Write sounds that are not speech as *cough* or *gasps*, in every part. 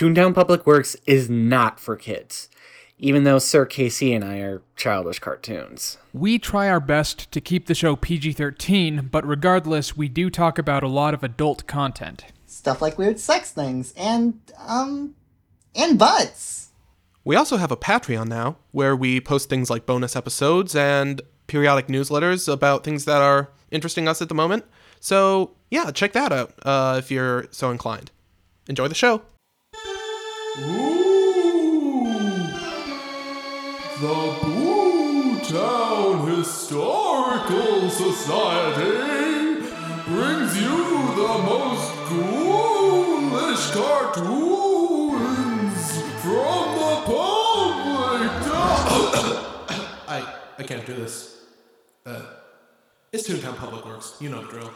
Toontown Public Works is not for kids, even though Sir Casey and I are childish cartoons. We try our best to keep the show PG 13, but regardless, we do talk about a lot of adult content. Stuff like weird sex things and, um, and butts. We also have a Patreon now, where we post things like bonus episodes and periodic newsletters about things that are interesting us at the moment. So, yeah, check that out uh, if you're so inclined. Enjoy the show. The Boo Town Historical Society brings you the most ghoulish cartoons from the public. *coughs* I I can't do this. Uh, it's Toontown Public Works. You know the drill.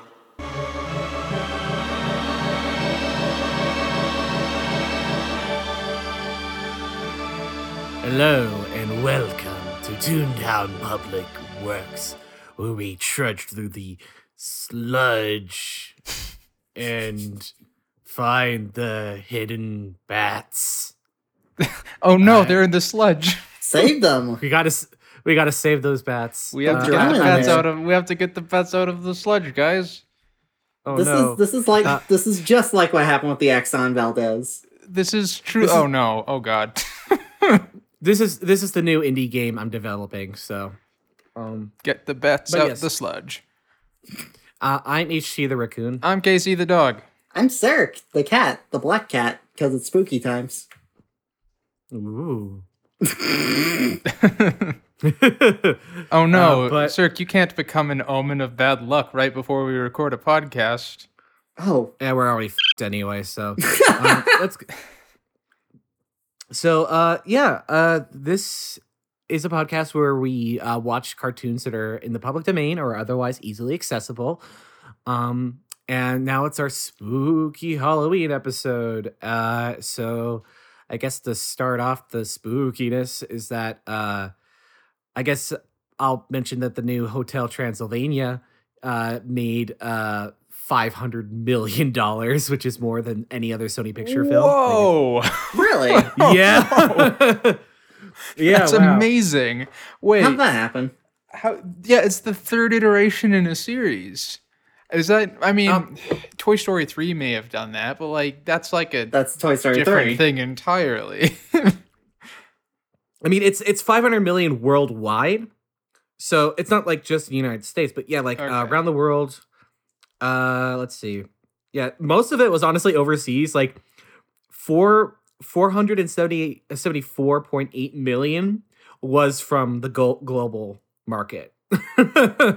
Hello and welcome to Toontown Public Works, where we trudge through the sludge and find the hidden bats. *laughs* Oh no, Alright. they're in the sludge. Save them. We gotta, s- we gotta save those bats. We have to Uh, get the bats out of. We have to get the bats out of the sludge, guys. oh this no! is this is like Uh, this is just like what happened with the Exxon Valdez. This is true. This is- oh no. Oh god. *laughs* this is this is the new indie game I'm developing. So, um, get the bats But out yes. the sludge. uh, I'm HT the raccoon. I'm Casey the dog. I'm Sarek, the cat, the black cat, because it's spooky times. Ooh. *laughs* Oh no, *laughs* Uh, but- Cirque, you can't become an omen of bad luck right before we record a podcast. Oh, Yeah, we're already f***ed anyway, so *laughs* um, let's. So, uh, yeah, uh, this is a podcast where we uh, watch cartoons that are in the public domain or otherwise easily accessible. Um, and now it's our spooky Halloween episode. Uh, so, I guess to start off the spookiness is that uh, I guess I'll mention that the new Hotel Transylvania uh, made uh, five hundred million dollars, which is more than any other Sony picture film. Whoa, really? *laughs* Yeah, *laughs* yeah, that's wow. amazing. Wait, How'd that happen? how? Yeah, it's the third iteration in a series. Is that? I mean, Um, Toy Story three may have done that, but like that's like a That's Toy Story different 3. thing entirely. I mean, it's it's five hundred million worldwide, so it's not like just the United States, but yeah, like uh, around the world. Uh, let's see. Yeah, most of it was honestly overseas. Like four four hundred and seventy seventy four point eight million was from the global market. *laughs*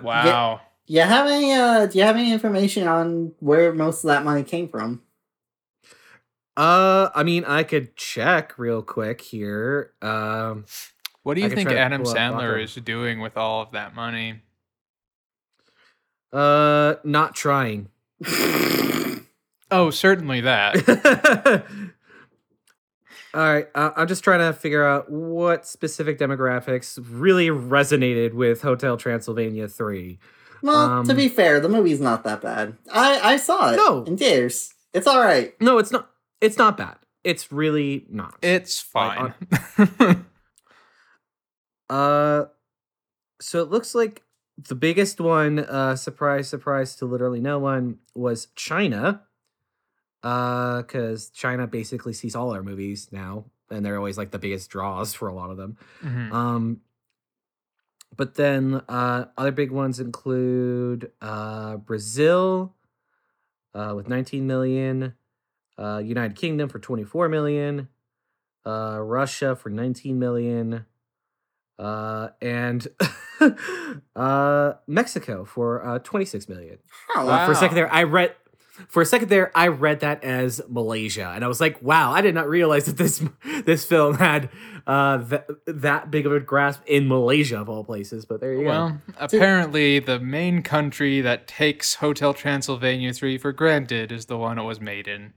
wow. You have any uh do you have any information on where most of that money came from? Uh, I mean, I could check real quick here. Um, What do you think Adam Sandler is doing with all of that money? Uh, not trying. *laughs* Oh, certainly that. *laughs* All right, uh, I'm just trying to figure out what specific demographics really resonated with Hotel Transylvania 3. Well, to Um, be fair, the movie's not that bad. I I saw it No. in theaters. It's all right. No, it's not. It's not bad. It's really not. it's Like, fine. *laughs* Uh, so it looks like the biggest one, uh, surprise, surprise to literally no one, was China. Uh, because China basically sees all our movies now, and they're always like the biggest draws for a lot of them. Mhm. Um, but then uh, other big ones include uh, Brazil uh, with 19 million, uh, United Kingdom for 24 million, uh, Russia for 19 million, uh, and *laughs* uh, Mexico for uh, 26 million. Oh, Uh, for a second there, I read. For a second there, I read that as Malaysia, and I was like, "Wow, I did not realize that this *laughs* this film had uh, that that big of a grasp in Malaysia of all places." But there you go. Well, apparently the main country that takes Hotel Transylvania 3 for granted is the one it was made in.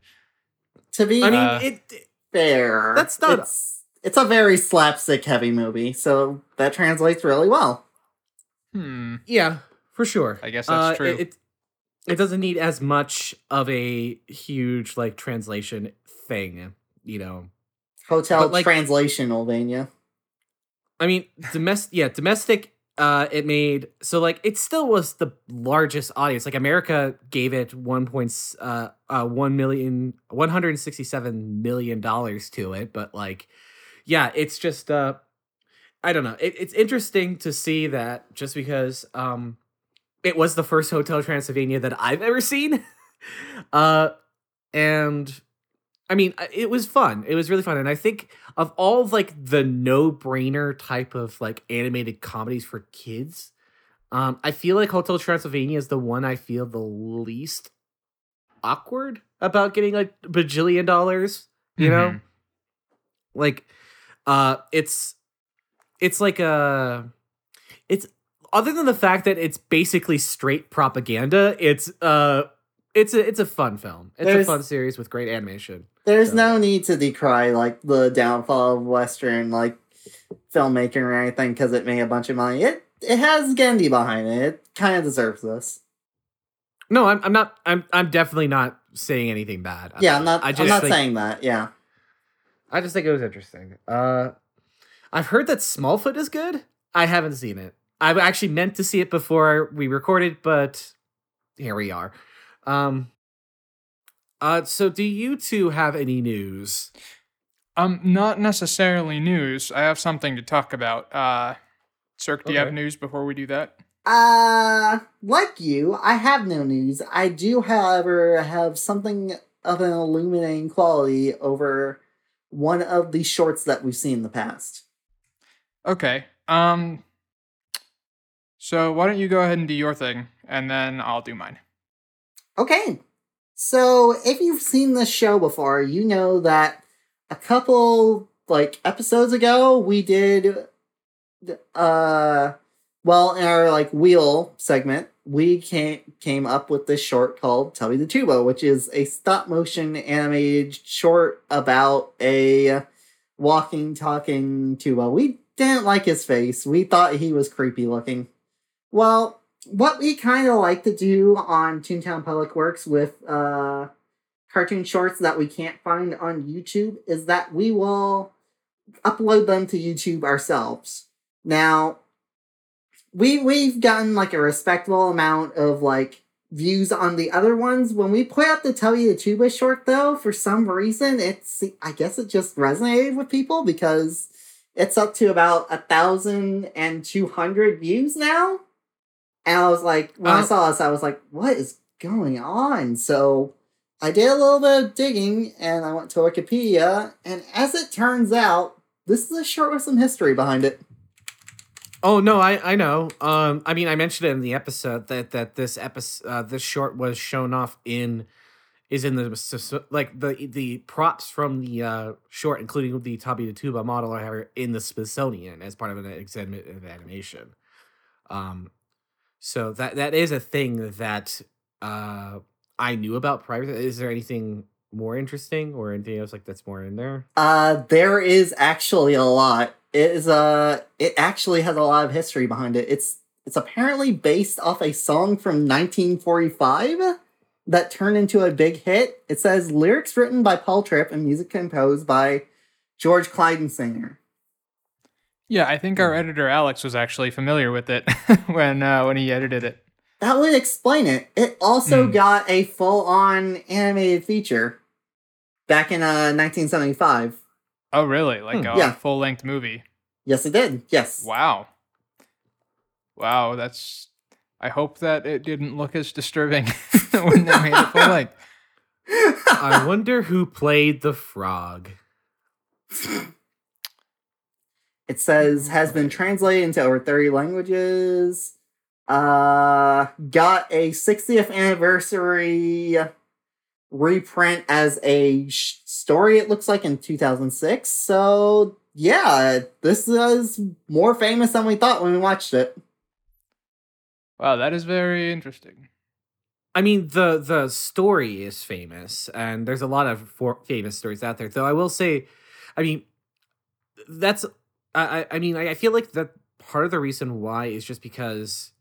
to be I mean, Uh, it fair, that's not- It's, it's a very slapstick heavy movie, so that translates really well. Hmm. yeah, for sure. I guess that's Uh, true. It, it it doesn't need as much of a huge like translation thing. you know, Hotel But, like- translation, Albania. I mean, domestic. Yeah, domestic. Uh, it made so like it still was the largest audience. Like America gave it one point uh, uh one million one hundred sixty seven million dollars to it, but like, yeah, it's just uh, I don't know. It, it's interesting to see that just because um, it was the first Hotel Transylvania that I've ever seen, *laughs* uh, and I mean, it was fun. It was really fun, and I think of all of, like the no-brainer type of like animated comedies for kids, um, I feel like Hotel Transylvania is the one I feel the least awkward about getting like bajillion dollars. You know, Mhm. like, uh, it's it's like a it's other than the fact that it's basically straight propaganda. It's uh. It's a it's a fun film. It's There's- a fun series with great animation. There's So- no need to decry like the downfall of Western like filmmaking or anything because it made a bunch of money. It it has Genndy behind it. It kind of deserves this. No, I'm, I'm not. I'm I'm definitely not saying anything bad. Yeah, I'm not. I just am not think- saying that. Yeah. I just think it was interesting. Uh, I've heard that Smallfoot is good. I haven't seen it. I actually meant to see it before we recorded, but here we are. Um. Uh. So, do you two have any news? Um, not necessarily news. I have something to talk about. Uh, Cirque, do you have news before we do that? Uh, like you, I have no news. I do, however, have something of an illuminating quality over one of the shorts that we've seen in the past. Okay. Um. So why don't you go ahead and do your thing, and then I'll do mine. Okay. So, if you've seen this show before, you know that a couple like episodes ago we did uh well, in our like wheel segment, we came came up with this short called Tubby the Tuba, which is a stop motion animated short about a walking talking tuba. We didn't like his face. We thought he was creepy looking. Well, what we kind of like to do on Toontown Public Works with uh, cartoon shorts that we can't find on YouTube is that we will upload them to YouTube ourselves. Now, we we've gotten like a respectable amount of like views on the other ones. When we put out the Tubby the Tuba short, though, for some reason, it's I guess it just resonated with people because it's up to about a thousand and two hundred views now. And I was like, when I Oh. saw this, I was like, what is going on? So I did a little bit of digging and I went to Wikipedia. And as it turns out, this is a short with some history behind it. Oh no, I I know. Um, I mean, I mentioned it in the episode that that this episode, uh, this short was shown off in, is in the like the the props from the uh short, including the Tubby the Tuba model, are in the Smithsonian as part of an exhibit of animation. Um, so that that is a thing that uh I knew about prior. Is there anything more interesting or anything else like that's more in there? Uh, there is actually a lot. It is uh, it actually has a lot of history behind it. It's it's apparently based off a song from 1945 that turned into a big hit. It says lyrics written by Paul Tripp and music composed by George Kleinsinger. Yeah, I think our editor Alex was actually familiar with it *laughs* when uh, when he edited it. That would explain it. It also Hmm. got a full-on animated feature back in uh 1975. Oh, really? Like Hmm. a Yeah. full length movie? Yes, it did. Yes. Wow. Wow, that's. I hope that it didn't look as disturbing *laughs* when they made it full length. *laughs* I wonder who played the frog. It says has been translated into over 30 languages. Uh got a 60th anniversary reprint as a sh- story it looks like in 2006. So, yeah, this is more famous than we thought when we watched it. Wow, that is very interesting. I mean, the the story is famous, and there's a lot of for, famous stories out there. Though I will say, I mean, that's I I- I mean I I feel like that part of the reason why is just because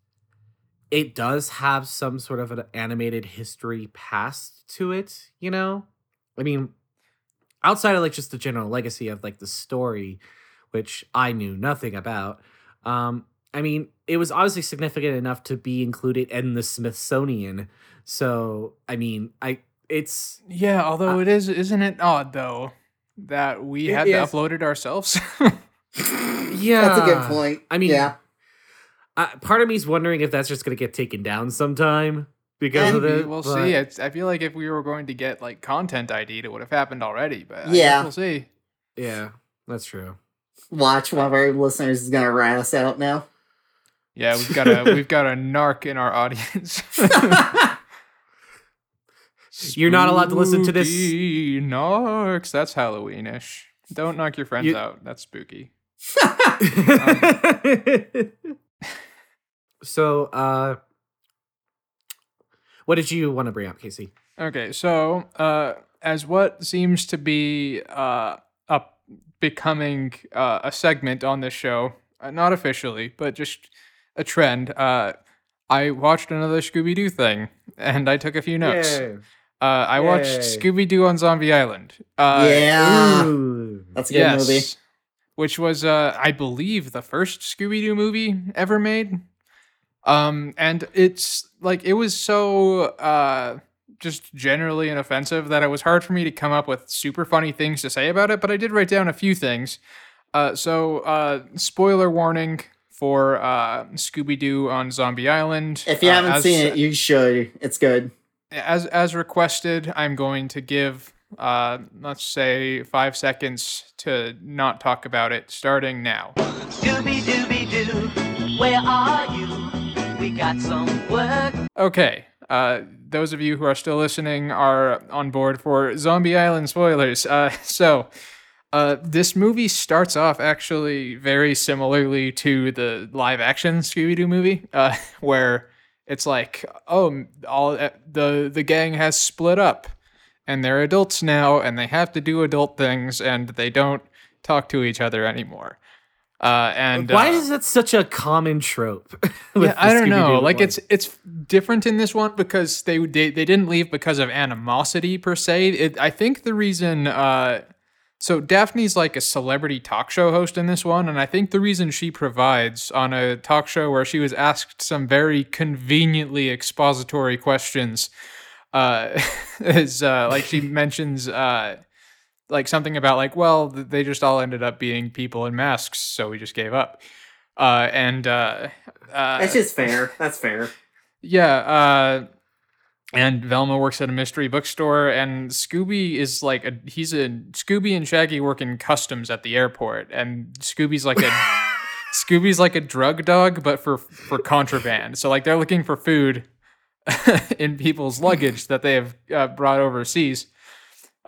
it does have some sort of an animated history past to it. You know, I mean, outside of like just the general legacy of like the story, which I knew nothing about. Um, I mean, it was obviously significant enough to be included in the Smithsonian. So, I mean, I it's Yeah, although it is, isn't it odd though that we It had is. to upload it ourselves? *laughs* yeah, That's a good point. I mean, yeah. I, part of me's wondering if that's just gonna get taken down sometime because of it. we'll but- see. It's, I feel like if we were going to get like content ID, it would have happened already. But Yeah. we'll see. Yeah, that's true. Watch one of our listeners is gonna rat us out now. Yeah, we've got a *laughs* we've got a narc in our audience. *laughs* You're not allowed to listen to this- Spooky Narcs. That's Halloweenish. Don't knock your friends You- out. That's spooky. *laughs* so, uh, what did you want to bring up, Casey? Okay, so uh, as what seems to be uh, up becoming uh, a segment on this show, uh, not officially, but just a trend. Uh, I watched another Scooby Doo thing, and I took a few notes. Yay. Uh, I watched Scooby Doo on Zombie Island. Uh, yeah. Ooh. That's a good movie. yes, which was, uh, I believe, the first Scooby Doo movie ever made. Um, and it's like it was so uh, just generally inoffensive that it was hard for me to come up with super funny things to say about it. But I did write down a few things. Uh, so uh, spoiler warning for uh, Scooby Doo on Zombie Island. If you Uh, haven't as- seen it, you should. It's good. as as requested, I'm going to give uh let's say five seconds to not talk about it starting now. Scooby Dooby Doo, got some work. Okay. Uh, those of you who are still listening are on board for Zombie Island spoilers. Uh, *laughs* so, uh, this movie starts off actually very similarly to the live action Scooby Doo movie, uh, *laughs* where it's like, oh, all uh, the the gang has split up, and they're adults now, and they have to do adult things, and they don't talk to each other anymore. Uh, and Why uh, is that such a common trope? *laughs* yeah, I don't know. Scooby-Doo Like one? it's it's different in this one because they they, they didn't leave because of animosity per se. It, I think the reason uh so Daphne's like a celebrity talk show host in this one and I think the reason she provides on a talk show where she was asked some very conveniently expository questions uh *laughs* is uh like she mentions uh like something about like well they just all ended up being people in masks so we just gave up uh and uh uh, That's just fair. That's fair. *laughs* yeah, uh, and Velma works at a mystery bookstore, and Scooby is like a he's a Scooby and Shaggy work in customs at the airport, and Scooby's like a *laughs* Scooby's like a drug dog, but for for contraband. So like they're looking for food *laughs* in people's luggage that they have uh, brought overseas.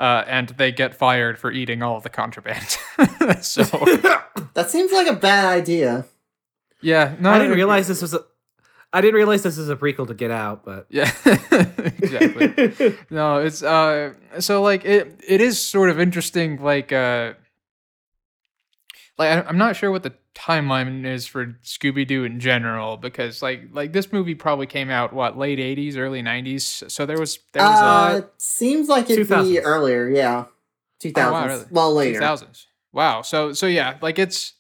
Uh, and they get fired for eating all of the contraband. *laughs* so *laughs* That seems like a bad idea. yeah, no, I didn't realize this was a. I didn't realize this was a prequel to Get Out, but Yeah, *laughs* exactly. no, it's uh so like it it is sort of interesting like uh like I- I'm not sure what the timeline is for Scooby Doo in general because like like this movie probably came out what late 80s early 90s so there was there was Uh, uh seems like it'd 2000s. be earlier. Yeah, two thousands. Oh, wow, really? Well, later. 2000s wow so so yeah like it's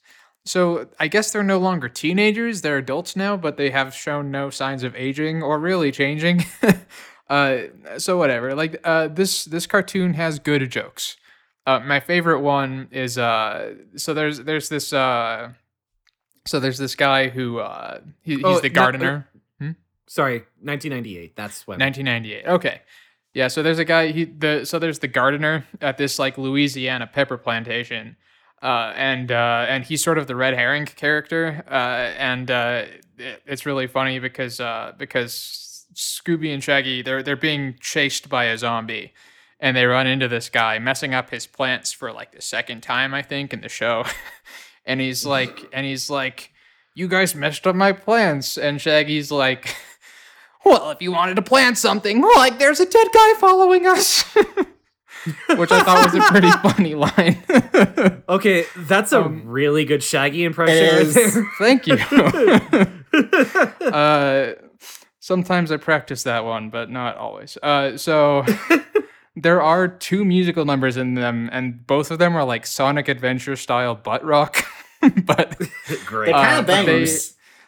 so I guess they're no longer teenagers they're adults now but they have shown no signs of aging or really changing *laughs* uh so whatever like uh this this cartoon has good jokes uh my favorite one is uh so there's there's this uh so there's this guy who uh he, he's Oh, the not- gardener sorry, 1998. That's when. 1998. Okay. Yeah, so there's a guy he the so there's the gardener at this like Louisiana pepper plantation. Uh, and uh, and he's sort of the red herring character, uh, and uh, it, it's really funny because uh, because Scooby and Shaggy they're they're being chased by a zombie, and they run into this guy messing up his plants for like the second time I think in the show, *laughs* and he's like and he's like, you guys messed up my plans. and Shaggy's like. *laughs* Well, if you wanted to plant something, like there's a dead guy following us. *laughs* Which I thought was a pretty *laughs* funny line. Okay, that's a Um, really good Shaggy impression right Thank you. uh, sometimes I practice that one, but not always. Uh, so there are two musical numbers in them, and both of them are like Sonic Adventure style butt rock. *laughs* but *laughs* Great. They kind Uh, of but they-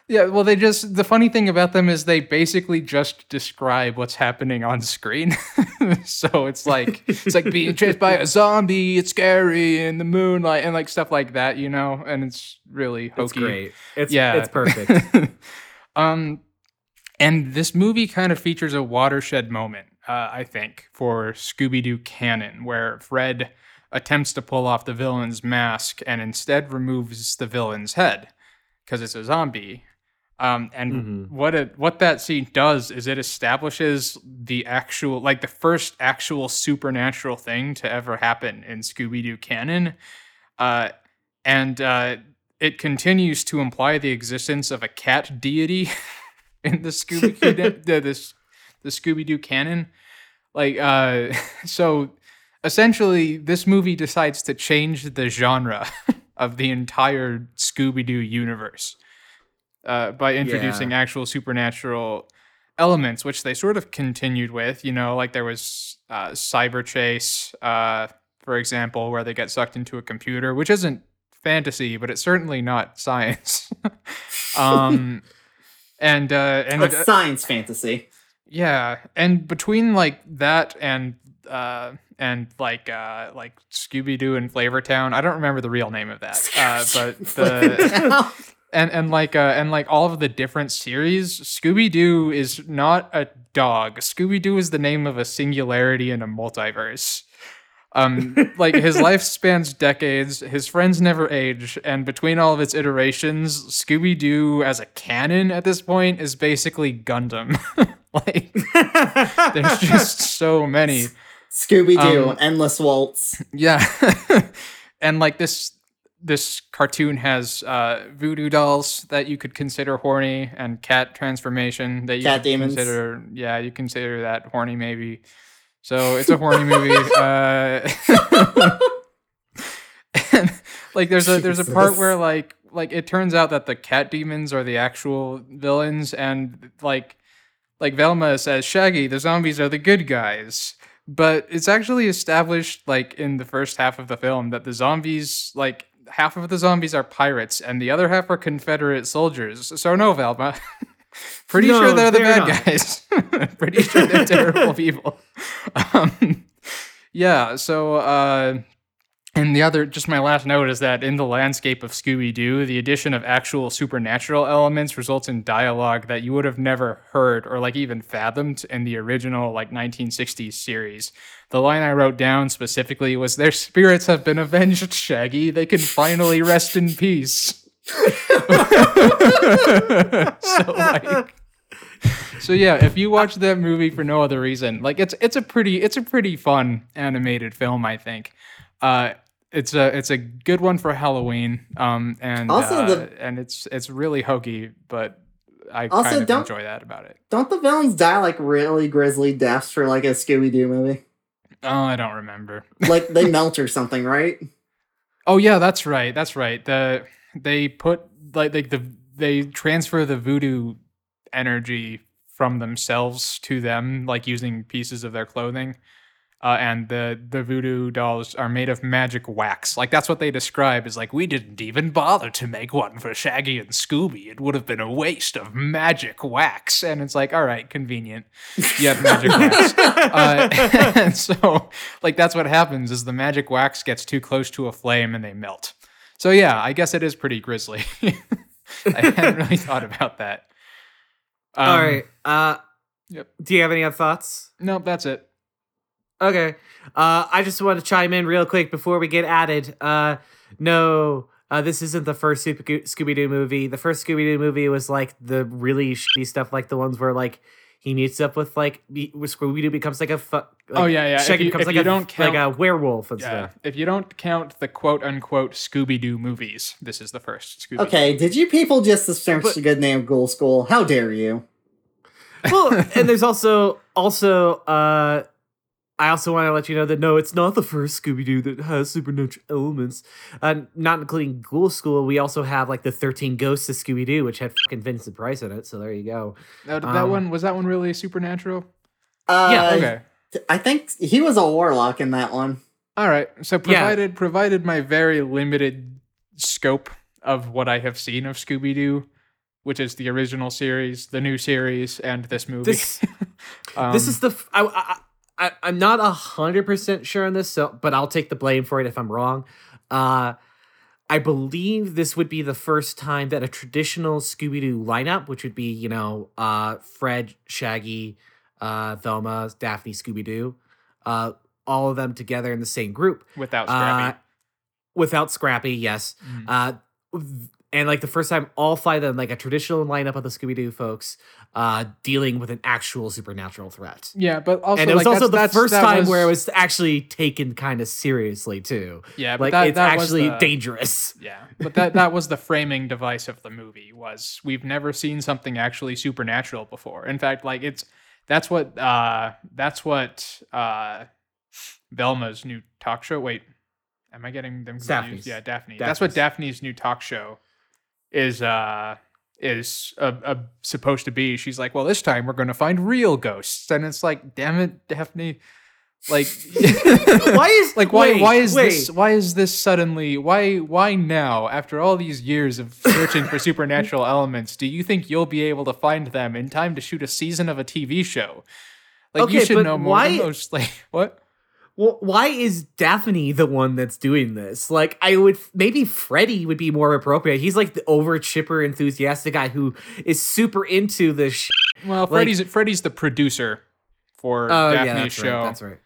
yeah, well, they just the funny thing about them is they basically just describe what's happening on screen. *laughs* so it's like it's like being chased by a zombie. It's scary in the moonlight and like stuff like that, you know. And it's really hokey. It's great. It's Yeah. it's perfect. um, and this movie kind of features a watershed moment, uh, I think, for Scooby Doo canon, where Fred attempts to pull off the villain's mask and instead removes the villain's head because it's a zombie. Um, and Mhm. what it what that scene does is it establishes the actual, like the first actual supernatural thing to ever happen in Scooby Doo canon, uh, and uh, it continues to imply the existence of a cat deity *laughs* in the Scooby *laughs* the, this the Scooby Doo canon. Like, uh, *laughs* so essentially, this movie decides to change the genre *laughs* of the entire Scooby Doo universe uh, by introducing actual supernatural elements, which they sort of continued with. You know, like there was uh, Cyber Chase, uh, for example, where they get sucked into a computer, which isn't fantasy, but it's certainly not science. *laughs* um, and uh, and Like science fantasy. Yeah, and between like that and uh and like uh like Scooby Doo and Flavortown, I don't remember the real name of that. Uh, *laughs* but the and and like uh and like all of the different series, Scooby Doo is not a dog. Scooby Doo is the name of a singularity in a multiverse. Um, *laughs* like his life spans decades. His friends never age, and between all of its iterations, Scooby Doo as a canon at this point is basically Gundam. *laughs* *laughs* like there's just so many. Scooby Doo, Um, Endless Waltz. Yeah. *laughs* and like this this cartoon has uh voodoo dolls that you could consider horny and cat transformation that you Cat could demons. consider yeah, you consider that horny maybe. So it's a horny movie. *laughs* Uh and, like there's a there's a part where like like it turns out that the cat demons are the actual villains and like like Velma says Shaggy the zombies are the good guys. But it's actually established like in the first half of the film that the zombies like half of the zombies are pirates and the other half are confederate soldiers. So no velma. *laughs* Pretty No, sure they're the they're bad not. guys. *laughs* Pretty sure they're terrible people. *laughs* Um, yeah so uh and the other, just my last note is that in the landscape of Scooby Doo, the addition of actual supernatural elements results in dialogue that you would have never heard or like even fathomed in the original like 1960s series. The line I wrote down specifically was Their spirits have been avenged, Shaggy. They can finally rest in peace. *laughs* so like so yeah, if you watch that movie for no other reason, like it's it's a pretty it's a pretty fun animated film, I think. Uh, it's a it's a good one for Halloween. Um, and Also uh, the- and it's it's really hokey, but I Also, kind of don't- enjoy that about it. Don't the villains die like really grisly deaths for like a Scooby Doo movie? Oh, I don't remember. *laughs* Like they melt or something, right? Oh yeah, that's right. That's right. The they put like like the they transfer the voodoo energy from themselves to them, like using pieces of their clothing. Uh, and the the voodoo dolls are made of magic wax. Like that's what they describe as like we didn't even bother to make one for Shaggy and Scooby. It would have been a waste of magic wax. And it's like, all right, convenient. You have magic *laughs* wax. Uh, *laughs* and so like that's what happens is the magic wax gets too close to a flame and they melt. So yeah, I guess it is pretty grisly. *laughs* I hadn't really thought about that. Um, All right. Uh, Yep. Do you have any other thoughts? Nope, that's it. Okay. Uh, I just want to chime in real quick before we get added. Uh, no, uh, this isn't the first Super Scooby Doo movie. The first Scooby Doo movie was like the really shitty stuff, like the ones where like he meets up with like be- where Scooby Doo becomes like a fu- like, Oh, yeah, yeah. If you- becomes if like you a don't count, like a werewolf and Yeah. stuff. If you don't count the quote unquote Scooby Doo movies, this is the first Scooby. Okay, did you people just search But- the good name Ghoul School? How dare you? well, and there's also also uh I also want to let you know that no, it's not the first Scooby Doo that has supernatural elements. Uh, not including Ghoul School, we also have like the Thirteen Ghosts of Scooby Doo, which had fucking Vincent Price in it. So there you go. That, that Um, one was that one really supernatural? Uh, Yeah, Okay. I think he was a warlock in that one. All right. So Yeah. provided provided my very limited scope of what I have seen of Scooby Doo, which is the original series, the new series, and this movie. *laughs* This um, this is the f- I, I, I I'm not a hundred percent sure on this, so but I'll take the blame for it if I'm wrong. Uh, I believe this would be the first time that a traditional Scooby Doo lineup, which would be you know uh, Fred, Shaggy, uh, Velma, Daphne, Scooby Doo, uh, all of them together in the same group without uh, Scrappy. without Scrappy, yes. Mhm. Uh, and like the first time, all five of them, like a traditional lineup of the Scooby Doo folks, uh, dealing with an actual supernatural threat. yeah, but also and it was like, also the first time where it was actually taken kind of seriously too. yeah, but Like that, it's that was actually the- dangerous. Yeah, but that that was the framing device of the movie was we've never seen something actually supernatural before. In fact, like it's that's what uh that's what uh Velma's new talk show. Wait, am I getting them confused? Daphne's. Yeah, Daphne. That's what Daphne's new talk show is uh is uh, uh, supposed to be. She's like, well, this time we're going to find real ghosts, and it's like, damn it, Daphne. Like, *laughs* Why is like why wait, why is wait. this why is this suddenly why why now after all these years of searching for supernatural *laughs* elements do you think you'll be able to find them in time to shoot a season of a TV show like you should know more why- than most like *laughs* what Well, why is Daphne the one that's doing this? Like, I would maybe Freddy would be more appropriate. He's like the over chipper, enthusiastic guy who is super into this. Sh- well Freddy's Freddy's the producer for oh Daphne's yeah, that's show right. That's right.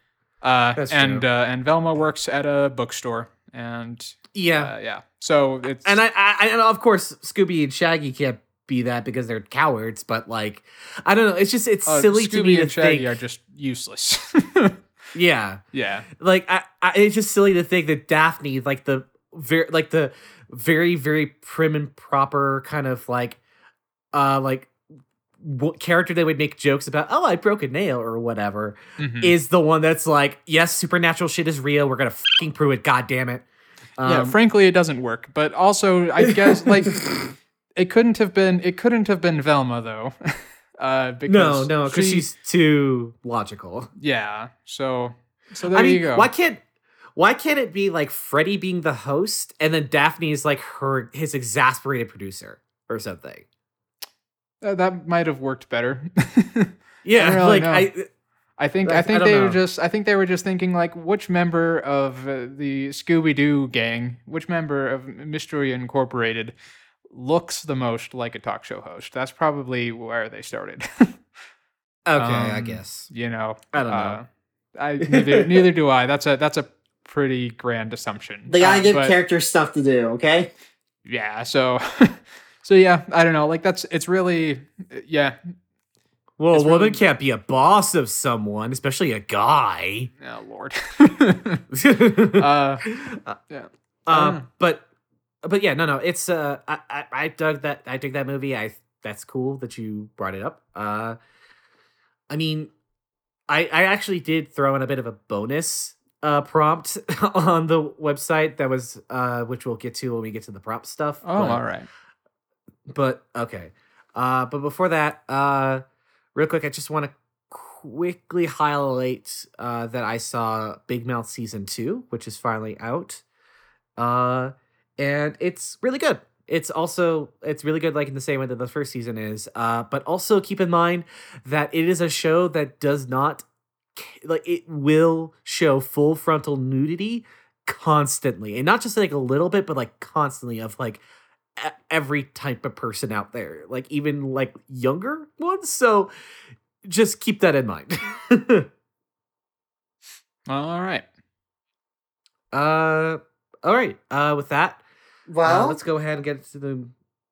uh That's and true. uh, and Velma works at a bookstore and Yeah, uh, yeah so it's and I, I, and of course, Scooby and Shaggy can't be that because they're cowards. But like, I don't know. It's just it's uh, silly Scooby to me to and Shaggy think. are just useless *laughs* *laughs* yeah, yeah like I, I, it's just silly to think that Daphne, like the very, like the very, very prim and proper kind of like, uh, like what character they would make jokes about. Oh, I broke a nail or whatever. Mhm. Is the one that's like, yes, supernatural shit is real. We're gonna fucking prove it. God damn it. yeah, Um, frankly, it doesn't work. But also, I guess like *laughs* it couldn't have been it couldn't have been Velma though. *laughs* uh, because no, no, because she- she's too logical. yeah. So so there I mean, you go. why can't why can't it be like Freddie being the host and then Daphne is like her his exasperated producer or something? Uh, that might have worked better. *laughs* Yeah, really like know. I I think I- I I think don't they were just I think they were just thinking like which member of uh, the Scooby Doo gang, which member of Mystery Incorporated looks the most like a talk show host. That's probably where they started. *laughs* okay, I Um, guess. you know, I don't know. uh, I neither *laughs* neither do I. That's a that's a pretty grand assumption. They gotta Uh, give but- characters stuff to do, okay? Yeah, so *laughs* so yeah, I don't know. Like that's it's really yeah. Well, it's a woman really- can't be a boss of someone, especially a guy. Oh lord. uh, uh, yeah. I but but yeah, no, no, it's uh, I, I I dug that. I dig that movie. I that's cool that you brought it up. Uh, I mean, I I actually did throw in a bit of a bonus uh prompt *laughs* on the website that was uh which we'll get to when we get to the prompt stuff. Oh, but- all right. but okay. Uh, but before that, uh, real quick, I just want to quickly highlight uh, that I saw Big Mouth season two, which is finally out, uh, and it's really good. It's also it's really good, like in the same way that the first season is. Uh, but also keep in mind that it is a show that does not like it will show full frontal nudity constantly, and not just like a little bit, but like constantly of like every type of person out there, like even like younger ones. So just keep that in mind. *laughs* All right. uh, all right. Uh, with that, uh, Well, let's go ahead and get to the.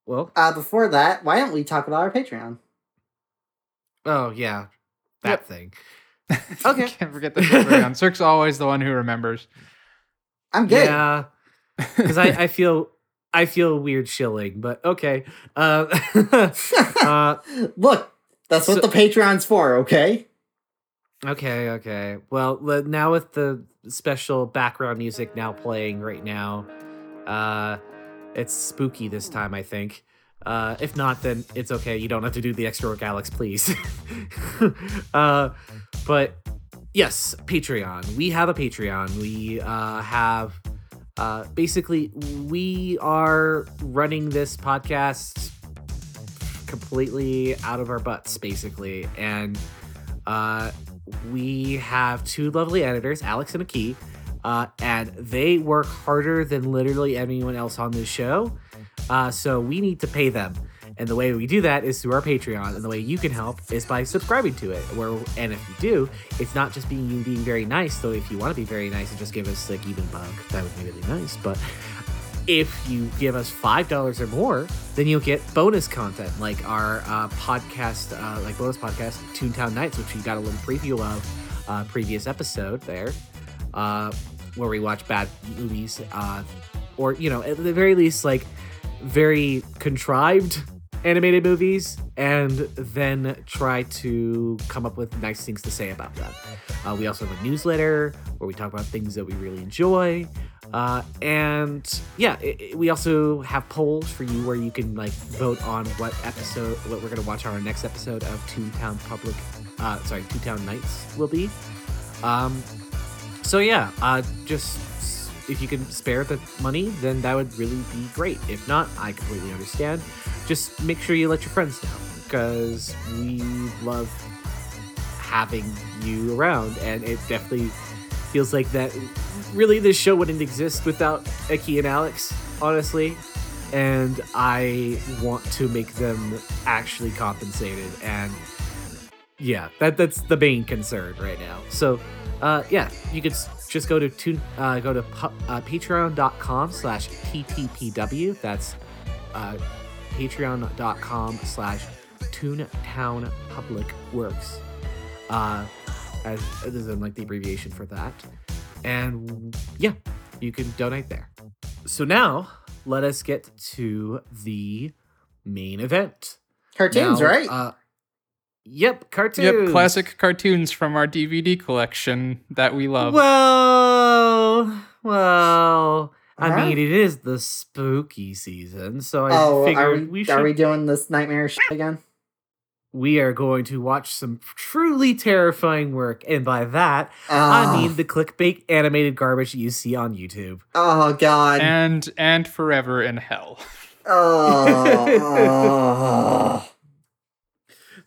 Well, uh, before that, why don't we talk about our Patreon? oh yeah, that Yep. thing. *laughs* Okay. Can't forget the Patreon. Cirque's always the one who remembers. I'm good. Yeah, *laughs* because I, I feel I feel weird shilling, but okay. Uh, *laughs* uh, Look, that's what so- the Patreon's for, okay? Okay, okay. Well, now with the special background music now playing right now, uh, it's spooky this time, I think. Uh, if not, then it's okay. You don't have to do the extra work, Alex, please. *laughs* uh, but yes, Patreon. We have a Patreon. We uh, have uh, basically we are running this podcast completely out of our butts, basically, and uh, we have two lovely editors, Alex and Aki, uh, and they work harder than literally anyone else on this show. Uh, so we need to pay them. And the way we do that is through our Patreon. And the way you can help is by subscribing to it. Where and if you do, it's not just being you being very nice. Though if you want to be very nice and just give us like even bug, that would be really nice. But if you give us five dollars or more, then you'll get bonus content like our uh, podcast, uh, like bonus podcast, Toontown Nights, which you got a little preview of uh, previous episode there, uh, where we watch bad movies, uh, or you know, at the very least, like very contrived animated movies and then try to come up with nice things to say about them. Uh, we also have a newsletter where we talk about things that we really enjoy. Uh, and yeah, i i- we also have polls for you where you can like vote on what episode, what we're gonna watch on our next episode of Toontown Public, uh, sorry, Toontown Nights will be. Um, so yeah, uh, just if you can spare the money, then that would really be great. If not, I completely understand. Just make sure you let your friends know because we love having you around, and it definitely feels like that. Really, this show wouldn't exist without Eki and Alex, honestly. And I want to make them actually compensated and yeah, that that's the main concern right now. So, uh, yeah, you could just go to tune, uh, go to pu- uh, patreon.com slash ttpw. That's uh, patreon.com slash Toontown Public Works. Uh, as this is like the abbreviation for that, and yeah, you can donate there. So now let us get to the main event. Cartoons, Now, right? Uh, yep, cartoons. Yep, classic cartoons from our DVD collection that we love. Well, well. I Alright. mean, it is the spooky season, so I oh, figured are we, we should. are we doing this nightmare shit again? we are going to watch some truly terrifying work, and by that Oh, I ah. mean the clickbait animated garbage you see on YouTube. oh god. and and forever in hell. oh, oh. *laughs* *laughs*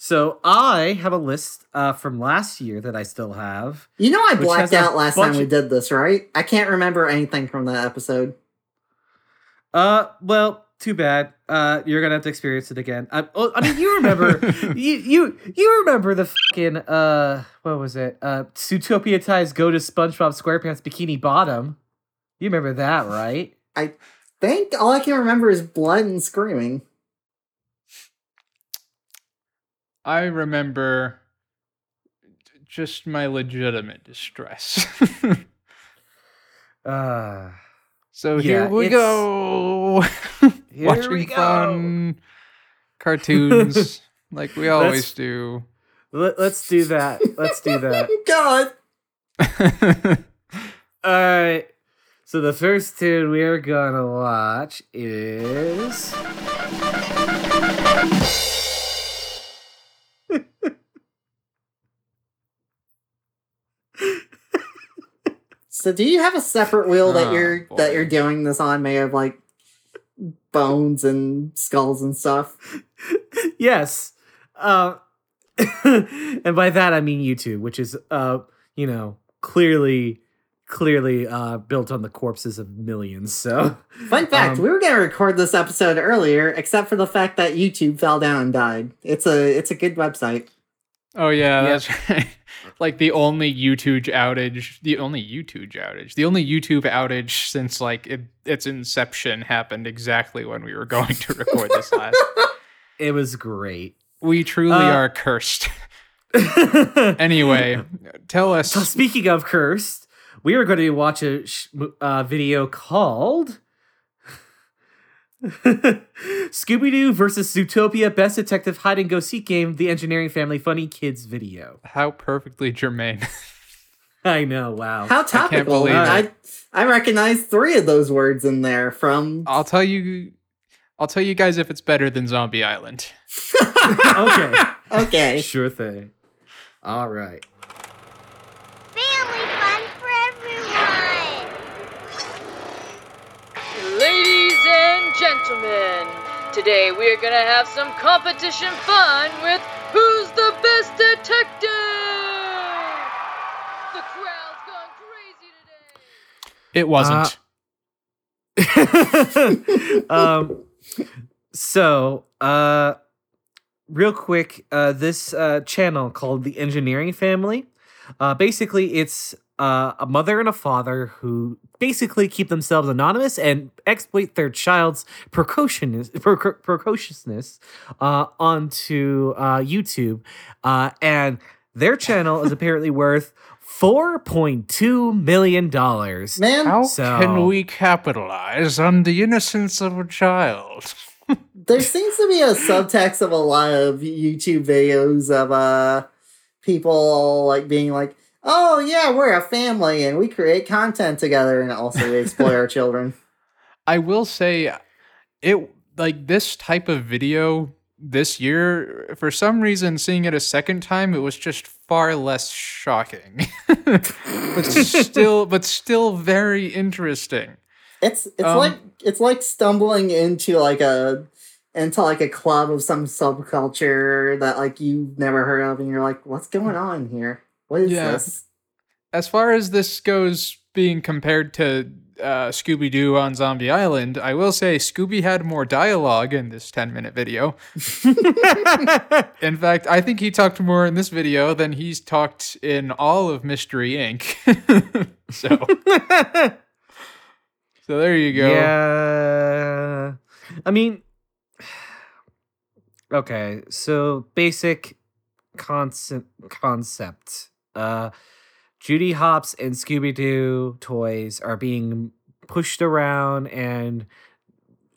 So I have a list uh, from last year that I still have. You know I blacked out last time we did this, right? I can't remember anything from that episode. Uh, well, too bad. Uh, you're gonna have to experience it again. I, oh, I mean, you remember, *laughs* you you you remember the fucking uh, what was it? Uh, Zootopia ties go to SpongeBob SquarePants Bikini Bottom. You remember that, right? I think all I can remember is blood and screaming. I remember just my legitimate distress. Uh, *laughs* so Yeah, here we go. *laughs* Here Watching we go. fun *laughs* cartoons like we always Let's- do. let, let's do that. Let's do that. God. All right. So the first tune we are gonna watch is. So do you have a separate wheel that Oh, you're boy. that you're doing this on made of like bones and skulls and stuff? yes. Uh, *laughs* and by that I mean YouTube, which is uh, you know, clearly clearly uh built on the corpses of millions. So Fun fact, Um, we were gonna record this episode earlier, except for the fact that YouTube fell down and died. It's a it's a good website. oh yeah, Yep. that's right. *laughs* like the only YouTube outage, the only YouTube outage, the only YouTube outage since like it, its inception happened exactly when we were going to record this last. *laughs* it was great. We truly Uh, are cursed. *laughs* Anyway, tell us. So speaking of cursed, we are going to watch a sh- uh, video called *laughs* Scooby Doo versus Zootopia Best Detective Hide and Go Seek Game: The Engineering Family Funny Kids video. How perfectly germane. *laughs* I know, wow. How can't topical! believe I. I recognize three of those words in there from. I'll tell you. I'll tell you guys if it's better than Zombie Island. *laughs* okay, okay. sure thing. All right. Gentlemen, today we are gonna have some competition fun with Who's the Best Detective? The crowd's gone crazy today. It wasn't. *laughs* um, so, uh, real quick, uh, this uh, channel called the Engineering Family. Uh, basically, it's uh, a mother and a father who basically keep themselves anonymous and exploit their child's precociousness, preco- precociousness uh, onto uh, YouTube. Uh, and their channel is apparently *laughs* worth $4.2 million. Man, How So- can we capitalize on the innocence of a child? *laughs* there seems to be a subtext of a lot of YouTube videos of uh people like being like, "Oh yeah, we're a family and we create content together, and also we exploit our *laughs* children." I will say it like this type of video this year for some reason seeing it a second time it was just far less shocking *laughs* but still but still very interesting It's it's Um, like it's like stumbling into like a into like a club of some subculture that like you've never heard of, and you're like, "What's going on here? What is Yeah. this?" as far as this goes being compared to uh, Scooby-Doo on Zombie Island, I will say Scooby had more dialogue in this 10-minute video. *laughs* In fact, I think he talked more in this video than he's talked in all of Mystery Inc. *laughs* so, *laughs* so there you go. Yeah. I mean, *sighs* okay. So basic concept concept. Uh, Judy Hopps and Scooby Doo toys are being pushed around and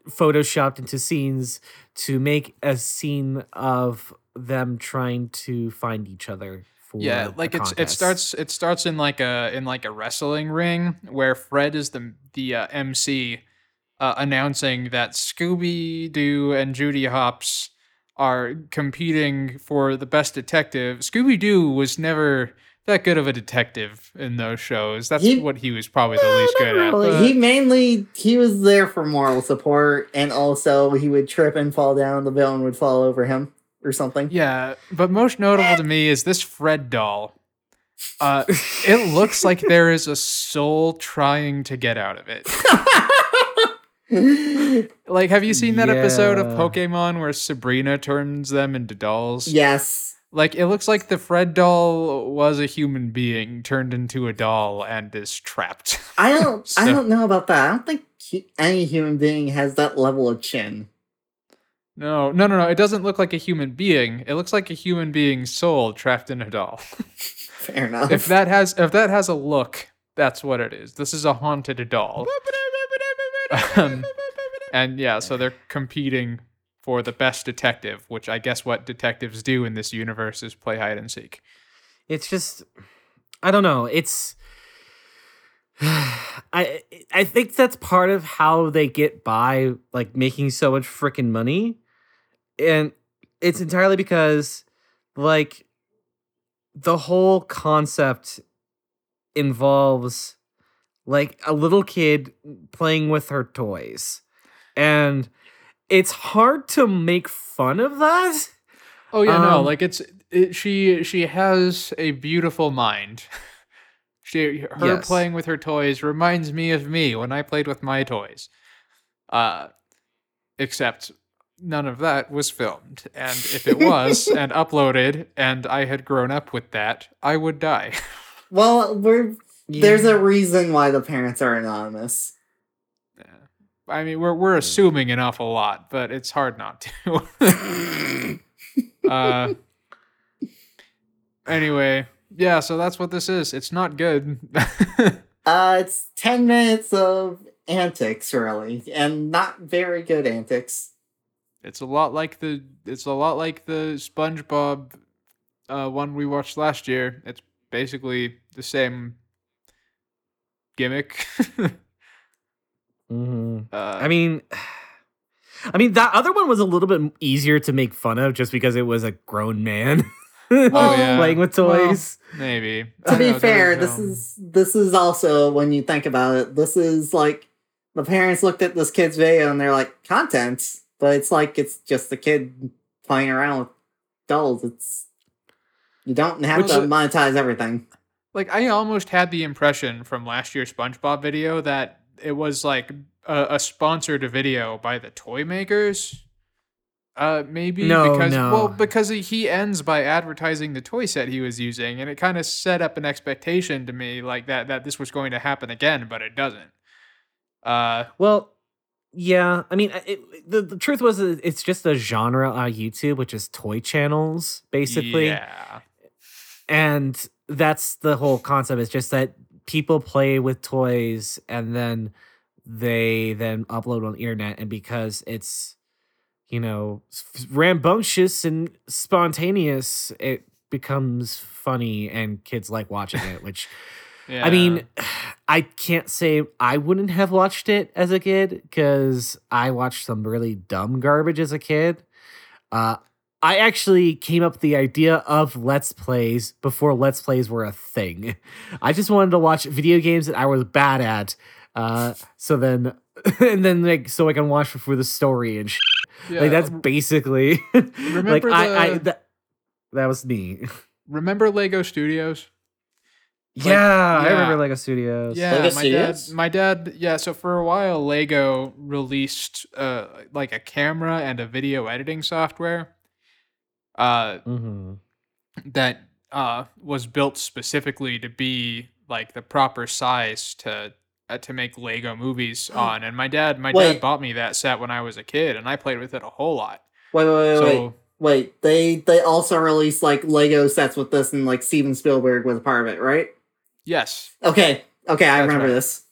photoshopped into scenes to make a scene of them trying to find each other. For Yeah, like it's it starts it starts in like a in like a wrestling ring where Fred is the the uh, MC uh, announcing that Scooby Doo and Judy Hopps are competing for the best detective. Scooby Doo was never that good of a detective in those shows. That's He- what he was probably the least good at. But- he mainly he was there for moral support, and also he would trip and fall down. The villain would fall over him or something. Yeah, but most notable to me is this Fred doll. Uh, it looks like *laughs* there is a soul trying to get out of it. *laughs* Like, have you seen that episode of Pokemon where Sabrina turns them into dolls? yes, Like, it looks like the Fred doll was a human being turned into a doll and is trapped. I don't. *laughs* I don't know about that. I don't think any human being has that level of chin. No, no, no, no. It doesn't look like a human being. It looks like a human being's soul trapped in a doll. *laughs* Fair enough. if that has if that has a look, that's what it is. This is a haunted doll. *laughs* um, and yeah, so they're competing for the best detective, which I guess what detectives do in this universe is play hide and seek. it's just i don't know it's *sighs* i i think that's part of how they get by like making so much freaking money and it's entirely because like the whole concept involves like a little kid playing with her toys and it's hard to make fun of that Oh yeah, no, Um, like it's it, she she has a beautiful mind. *laughs* She her Yes. playing with her toys reminds me of me when I played with my toys. Uh except none of that was filmed. And if it was *laughs* and uploaded and I had grown up with that, I would die. *laughs* well, we're there's a reason why the parents are anonymous. I mean, we're we're assuming an awful lot, but it's hard not to. *laughs* uh anyway, yeah, so that's what this is. It's not good. *laughs* Uh, it's ten minutes of antics, really, and not very good antics. it's a lot like the it's a lot like the SpongeBob uh one we watched last year. It's basically the same gimmick. *laughs* Mhm. uh, I mean, *sighs* I mean that other one was a little bit easier to make fun of just because it was a grown man *laughs* Oh, yeah. *laughs* playing with Well, toys. maybe. To I be know, fair, this is this is also when you think about it, this is like the parents looked at this kid's video and they're like, content, but it's like it's just a kid playing around with dolls. It's you don't have Which to monetize everything. Like I almost had the impression from last year's SpongeBob video that it was like a, a sponsored video by the toy makers. Uh, maybe No, because no. well, because he- ends by advertising the toy set he was using, and it kind of set up an expectation to me like that that this was going to happen again, but it doesn't. Uh, Well, yeah. I mean, it, the the truth was, it's just a genre on YouTube, which is toy channels, basically. yeah, and that's the whole concept is just that people play with toys and then they then upload on the internet and because it's you know rambunctious and spontaneous it becomes funny and kids like watching it which yeah. I mean, *sighs* I can't say I wouldn't have watched it as a kid because I watched some really dumb garbage as a kid. Uh, I actually came up with the idea of Let's Plays before Let's Plays were a thing. I just wanted to watch video games that I was bad at. Uh, so then, *laughs* and then like, so I can watch for the story and sh- yeah. like that's basically *laughs* like remember I, I the- that, that was me. remember Lego Studios. Like, yeah, I remember Lego Studios. Yeah, Lego my Studios? dad. My dad. Yeah, so for a while, Lego released uh like a camera and a video editing software, uh Mm-hmm. that uh was built specifically to be like the proper size to uh, to make Lego movies *gasps* on. And my dad, my Wait. dad bought me that set when I was a kid, and I played with it a whole lot. Wait, wait, wait, wait. So Wait, they they also released like Lego sets with this, and like Steven Spielberg was a part of it, right? yes, Okay, okay, I That's remember right. this.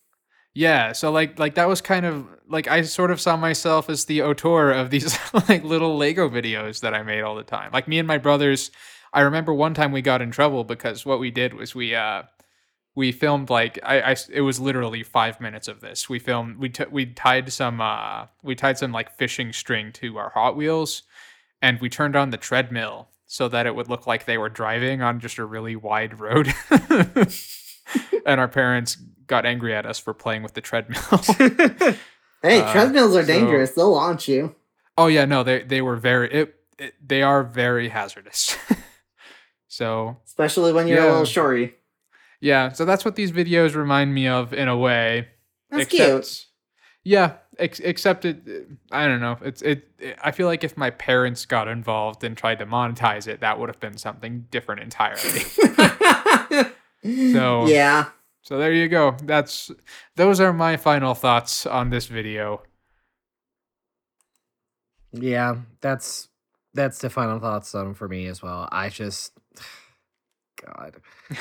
Yeah, so like like that was kind of like I sort of saw myself as the auteur of these *laughs* like little Lego videos that I made all the time. Like me and my brothers, I remember one time we got in trouble because what we did was we uh we filmed like I, I it was literally five minutes of this. We filmed we t- we tied some uh we tied some like fishing string to our Hot Wheels, and we turned on the treadmill so that it would look like they were driving on just a really wide road. *laughs* and our parents got angry at us for playing with the treadmill. *laughs* *laughs* Hey, Uh, treadmills are so- dangerous. They'll launch you. oh yeah, no, they they were very it, it they are very hazardous. *laughs* so Especially when you're a little shorty. yeah, so that's what these videos remind me of in a way. That's cute. Yeah, ex- except it, I don't know. It's it, it. I feel like if my parents got involved and tried to monetize it, that would have been something different entirely. So- yeah, so there you go. That's those are my final thoughts on this video. Yeah, that's that's the final thoughts on for me as well. I just *sighs* God.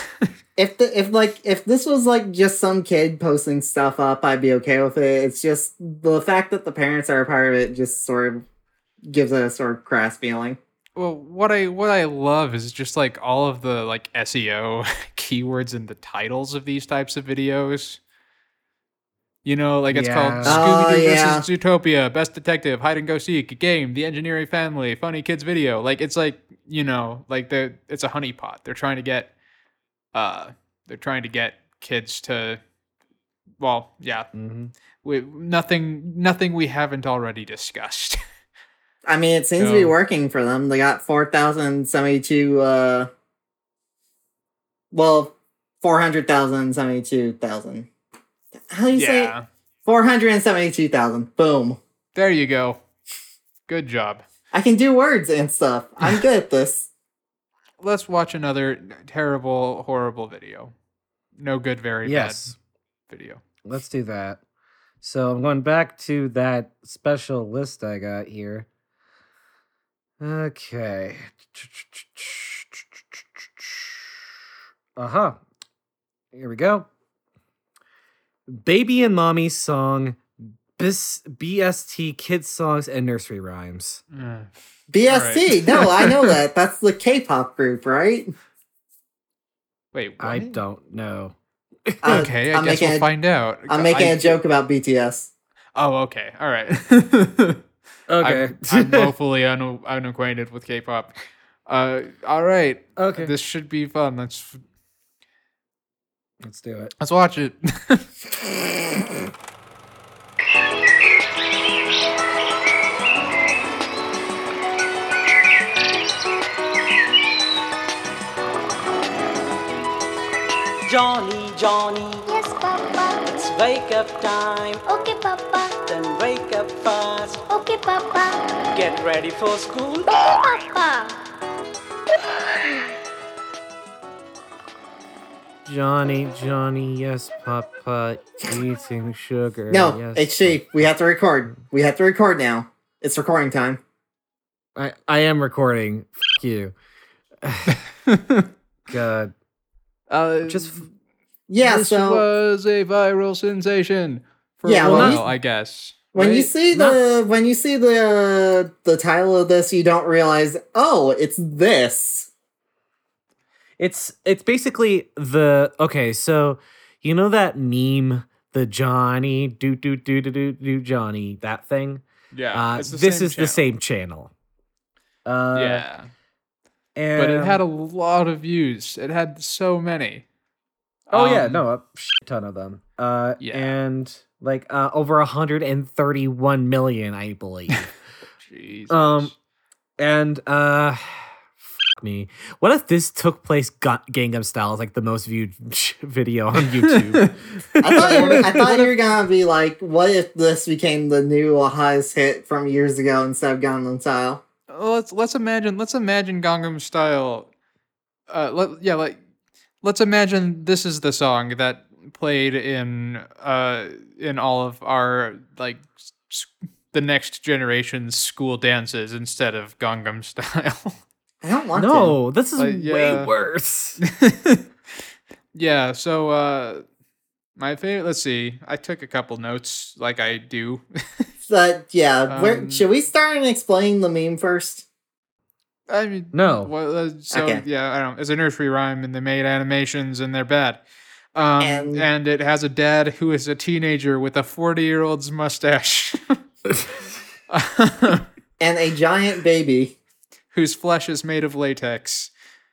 *laughs* if the if like if this was like just some kid posting stuff up, I'd be okay with it. It's just the fact that the parents are a part of it just sort of gives it a sort of crass feeling. Well, what I what I love is just like all of the like SEO *laughs* keywords in the titles of these types of videos. You know, like it's called Yeah. Scooby Doo Oh, yeah. versus Zootopia, Best Detective, Hide and Go Seek, Game, The Engineering Family, Funny Kids Video. Like it's like you know, like the it's a honeypot. They're trying to get, uh, they're trying to get kids to, well, yeah, hmm we, nothing nothing we haven't already discussed. *laughs* I mean, it seems to be working for them. They got four thousand seventy-two. Uh, well, four hundred thousand seventy-two thousand. How do you say yeah, four hundred and seventy-two thousand? Boom. there you go. Good job. I can do words and stuff. I'm good at this. *laughs* let's watch another terrible, horrible video. No good, very Yes, bad video. let's do that. So I'm going back to that special list I got here. Okay. Uh huh. Here we go. Baby and Mommy song, bis- BST kids songs and nursery rhymes. Mm. BST. All right. no, I know that. *laughs* That's the K-pop group, right? Wait, what? I don't know. Uh, okay, I I'm guess we'll a- find out. I'm making I- a joke about BTS. Oh, okay, all right. *laughs* Okay. I'm, i *laughs* woefully un- unacquainted with K-pop. Uh, all right. Okay. This should be fun. Let's let's do it. Let's watch it. *laughs* Johnny, Johnny. Yes, Papa. It's wake up time. Okay, Papa. Okay, Papa. Get ready for school. Papa. Johnny, Johnny, yes, Papa, eating sugar. No, yes, it's she. We have to record. We have to record now. It's recording time. I, I am recording. F- you. *laughs* God. Uh, Just f- Yeah, this so was a viral sensation for Yeah, a well, while, I guess. When you see the when you see the the title of this, you don't realize, oh, it's this. It's it's basically the okay, so you know that meme, the Johnny do do do do do do Johnny, that thing? yeah, Uh, this same is the same channel. Uh yeah, and, but it had a lot of views. It had so many. Oh yeah, Um, no, a shit ton of them. Uh Yeah. and like uh over 131 million, I believe. *laughs* Jesus. Um, and uh fuck me. What if this took place Ga- Gangnam Style is like the most viewed *laughs* video on *laughs* YouTube? I thought you were, I thought you were gonna be like, what if this became the new highest hit from years ago instead of Gangnam Style? let's let's imagine let's imagine Gangnam Style. Uh, let, yeah, like let's imagine this is the song that played in uh in all of our like s- the next generation's school dances instead of Gangnam *laughs* Style. I don't want to. no, this is Uh, way *laughs* worse. yeah, so uh my favorite let's see. I took a couple notes like I do. *laughs* But yeah, where, Um, should we start and explain the meme first? I mean, No. Well, uh, so Okay. yeah, I don't. It's a nursery rhyme, and they made animations, and they're bad. Um, And- and, it has a dad who is a teenager with a forty-year-old's mustache, *laughs* And a giant baby. *laughs* whose flesh is made of latex.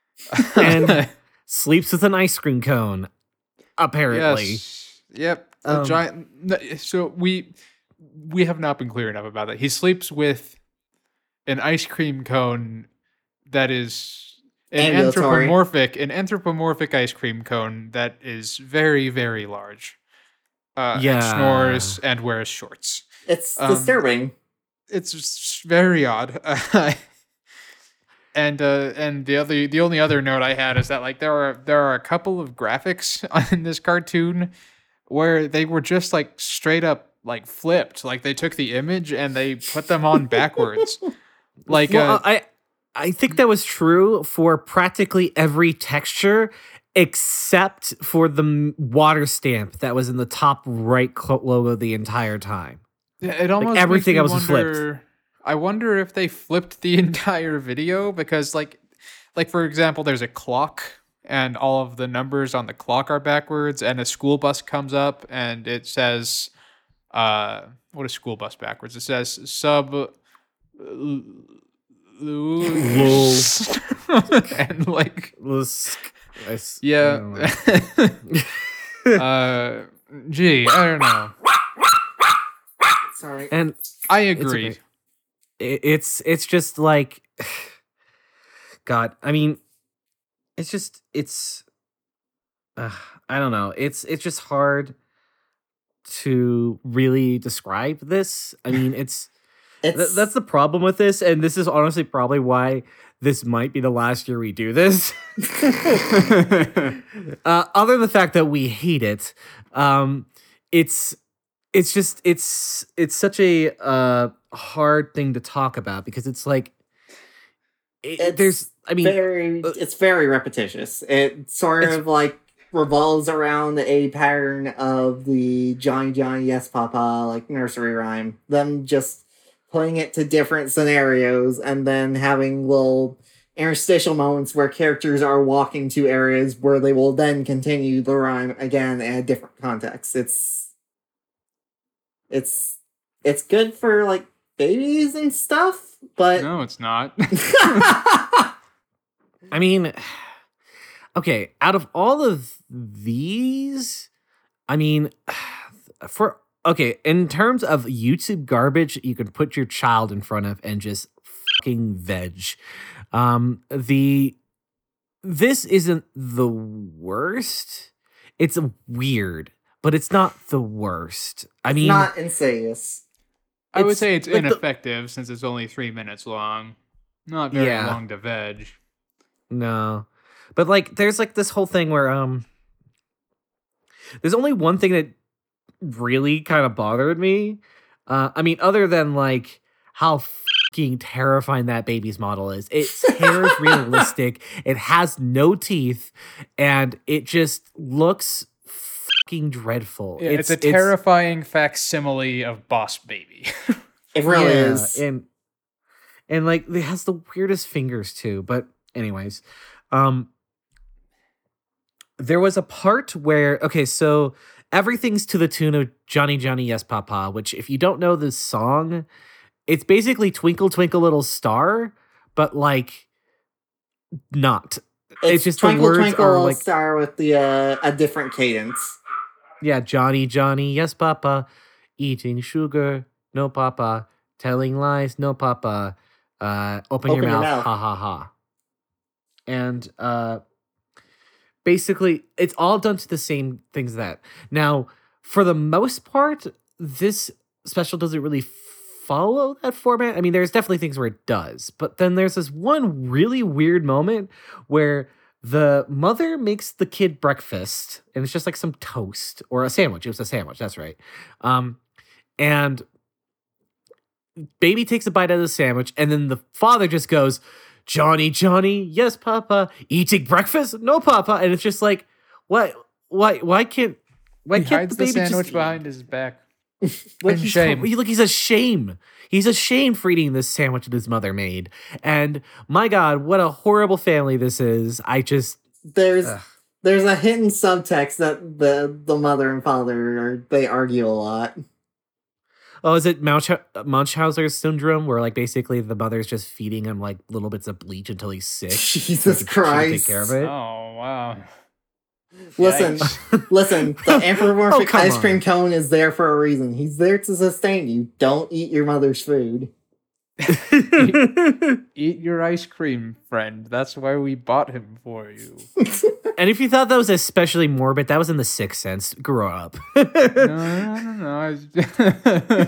*laughs* And- Sleeps with an ice cream cone. Apparently. yes, yep, a Um, giant. So we we have not been clear enough about that. He sleeps with an ice cream cone that is an anthropomorphic an anthropomorphic ice cream cone that is very very large. Uh, Yeah. and snores and wears shorts. It's Um, disturbing. It's very odd. *laughs* and uh, and the other the only other note I had is that like there are there are a couple of graphics *laughs* in this cartoon where they were just like straight up like flipped. Like they took the image and they put them on backwards. *laughs* Like well, uh, I I think that was true for practically every texture except for the water stamp that was in the top right logo the entire time. Yeah, it almost makes everything else is flipped. I wonder if they flipped the *laughs* entire video because, like, like for example, there's a clock and all of the numbers on the clock are backwards, and a school bus comes up and it says, uh, what is school bus backwards? It says sub. L- *laughs* and like Let's- I s- I yeah. *laughs* uh gee i don't know. Sorry. and i It's agree. okay. it's it's just like *sighs* god i mean it's just it's uh, i don't know. It's it's just hard to really describe this. I mean it's th- that's the problem with this and this is honestly probably why this might be the last year we do this *laughs* uh, other than the fact that we hate it um it's it's just it's it's such a uh hard thing to talk about because it's like it, It's there's i mean very uh, it's very repetitious. It sort of like revolves around a pattern of the Johnny Johnny Yes Papa like nursery rhyme. Them just putting it to different scenarios and then having little interstitial moments where characters are walking to areas where they will then continue the rhyme again in a different context. It's it's it's good for like babies and stuff, but no it's not *laughs* I mean, okay, out of all of these, I mean, *sighs* for okay, in terms of YouTube garbage, you can put your child in front of and just fucking veg. Um, the this isn't the worst. it's weird, but it's not the worst. I mean, not insidious. I would say it's like the- ineffective since it's only three minutes long. Not very Yeah. long to veg. No. But like there's like this whole thing where um there's only one thing that really kind of bothered me. Uh I mean other than like how fucking terrifying that baby's model is. Its hair is realistic. *laughs* It has no teeth and it just looks fucking dreadful. Yeah, it's, a terrifying facsimile of Boss Baby. *laughs* It really Yeah, is. And and like it has the weirdest fingers too. But anyways, um there was a part where okay, so everything's to the tune of Johnny Johnny Yes Papa, which if you don't know the song, it's basically Twinkle Twinkle Little Star, but like not. It's, just Twinkle the words Twinkle Little like Star with the uh, a different cadence. yeah, Johnny Johnny Yes Papa, eating sugar, no Papa, telling lies, no Papa, uh, open, your, your mouth, mouth. ha ha ha. And uh, basically, it's all done to the same things that. Now, for the most part, this special doesn't really follow that format. I mean, there's definitely things where it does, but then there's this one really weird moment where the mother makes the kid breakfast and it's just like some toast or a sandwich. It was a sandwich, that's right. Um, and baby takes a bite out of the sandwich, and then the father just goes, Johnny, Johnny, yes, Papa, eating breakfast? No, Papa. And it's just like, what? Why? Why can't? Why he can't hides the the sandwich just, behind his back. *laughs* like in he's shame. he- look, he's ashamed. He's ashamed for eating this sandwich that his mother made. And my God, what a horrible family this is. I just There's Ugh. there's a hidden subtext that the the mother and father are, they argue a lot. Oh, is it Munch- Munchausen's syndrome, where like basically the mother's just feeding him like little bits of bleach until he's sick. *laughs* so Jesus she can- she Christ! take care of it. Oh wow. Listen, *laughs* listen. The oh, anthropomorphic Oh, ice cream on. cone is there for a reason. He's there to sustain you. Don't eat your mother's food. Eat your ice cream, friend. That's why we bought him for you. *laughs* and if you thought that was especially morbid, that was in the Sixth Sense. Grow up. no, no, no, no. I-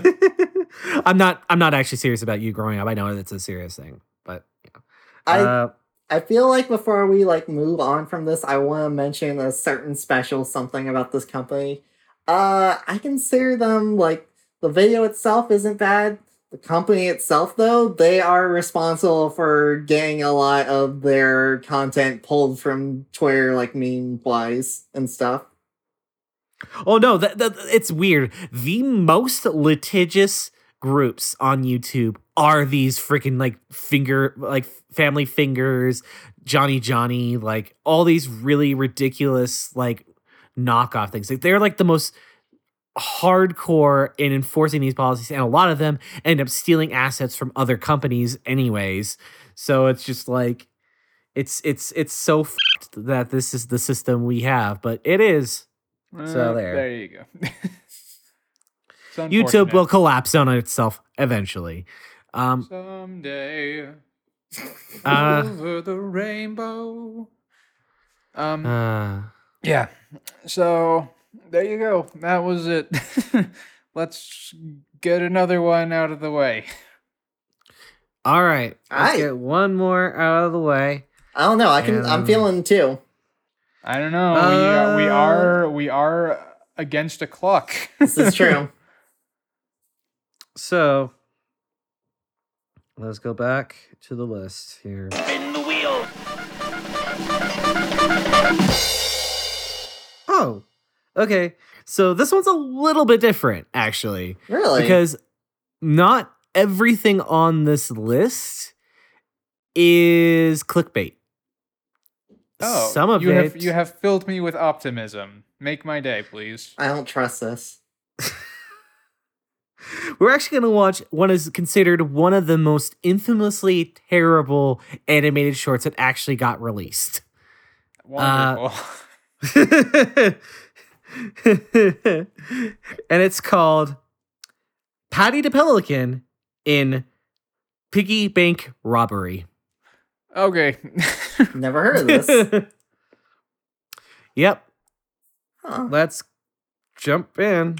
*laughs* I'm not. I'm not actually serious about you growing up. I know that's a serious thing, but yeah. I Uh, I feel like before we like move on from this, I want to mention a certain special something about this company. Uh, I consider them like the video itself isn't bad. The company itself, though, they are responsible for getting a lot of their content pulled from Twitter, like meme wise and stuff. Oh no, that, that it's weird. The most litigious groups on YouTube are these freaking like finger like family fingers, Johnny Johnny, like all these really ridiculous like knockoff things. Like they're like the most hardcore in enforcing these policies and a lot of them end up stealing assets from other companies anyways. So it's just like it's it's it's so f***ed that this is the system we have, but it is. So Uh, there. There you go. *laughs* YouTube will collapse on itself eventually. Um, someday *laughs* Uh, over the rainbow. Um. uh, yeah. So there you go. That was it. *laughs* Let's get another one out of the way. all right, let's Aight. get one more out of the way. I don't know. I can. I'm Um, feeling two. I don't know. we, uh, we Uh, are we are against a clock. This is true. *laughs* So let's go back to the list here. Spin the wheel. Oh, okay. So this one's a little bit different, actually. really? because not everything on this list is clickbait. Oh, some of you it have you have filled me with optimism. Make my day, please. I don't trust this. *laughs* We're actually going to watch what is considered one of the most infamously terrible animated shorts that actually got released. Wonderful. Uh, *laughs* *laughs* *laughs* and it's called Paddy the Pelican in Piggy Bank Robbery. okay. *laughs* Never heard of this. *laughs* yep. Huh. let's jump in.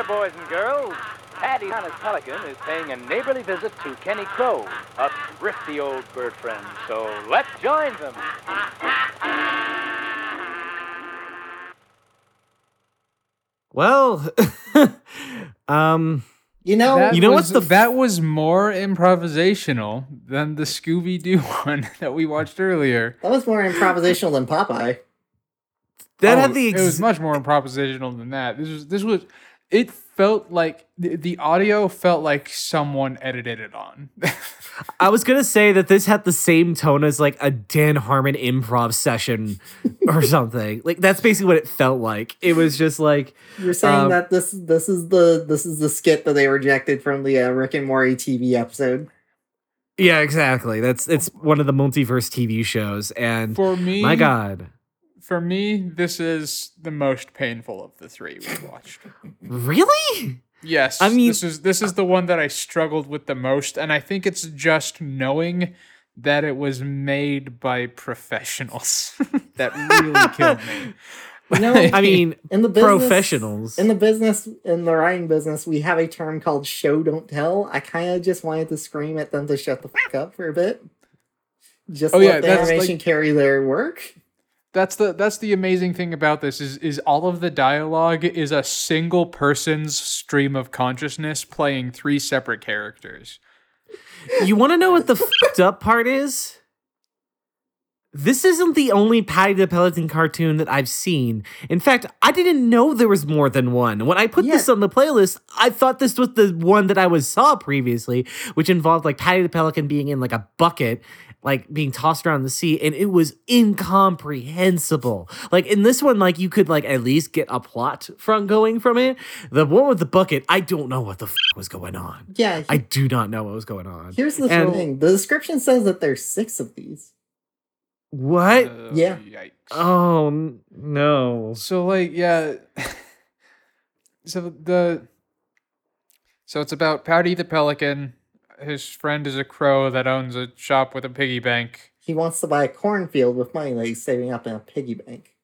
There, boys and girls. Paddy Honest Pelican is paying a neighborly visit to Kenny Crow, a thrifty old bird friend. So let's join them. Well, *laughs* um, You know, that You know was, what's the f- that was more improvisational than the Scooby Doo *laughs* one that we watched earlier. that was more improvisational than Popeye. that Oh, had the it was much more improvisational than that. This was this was it felt like the, the audio felt like someone edited it on. I was gonna say that this had the same tone as like a Dan Harmon improv session or *laughs* something. Like that's basically what it felt like. It was just like You're saying Um, that this this is the this is the skit that they rejected from the uh, Rick and Morty TV episode. yeah, exactly. That's it's one of the multiverse TV shows, and For me, my God, for me, this is the most painful of the three we watched. really? Yes, I mean- this is this is the one that I struggled with the most, and I think it's just knowing that it was made by professionals *laughs* that really killed me. *laughs* You know, I mean, in the business, professionals. in the business in the writing business, we have a term called "show don't tell." I kind of just wanted to scream at them to shut the fuck up for a bit. Just Oh, let yeah, the animation like- carry their work. That's the that's the amazing thing about this is is all of the dialogue is a single person's stream of consciousness playing three separate characters. you want to know what the fucked up part is? This isn't the only Paddy the Pelican cartoon that I've seen. In fact, I didn't know there was more than one. When I put this on the playlist, I thought this was the one that I was saw previously, which involved like Paddy the Pelican being in like a bucket, like being tossed around the sea, and it was incomprehensible. Like in this one, like you could like at least get a plot from going from it. The one with the bucket, I don't know what the f- was going on. Yeah, I do not know what was going on. here's the and- thing: the description says that there's six of these. What? Uh, Yeah. Yikes. Oh no. So like yeah. *laughs* so the so it's about Paddy the Pelican. His friend is a crow that owns a shop with a piggy bank. He wants to buy a cornfield with money that he's saving up in a piggy bank.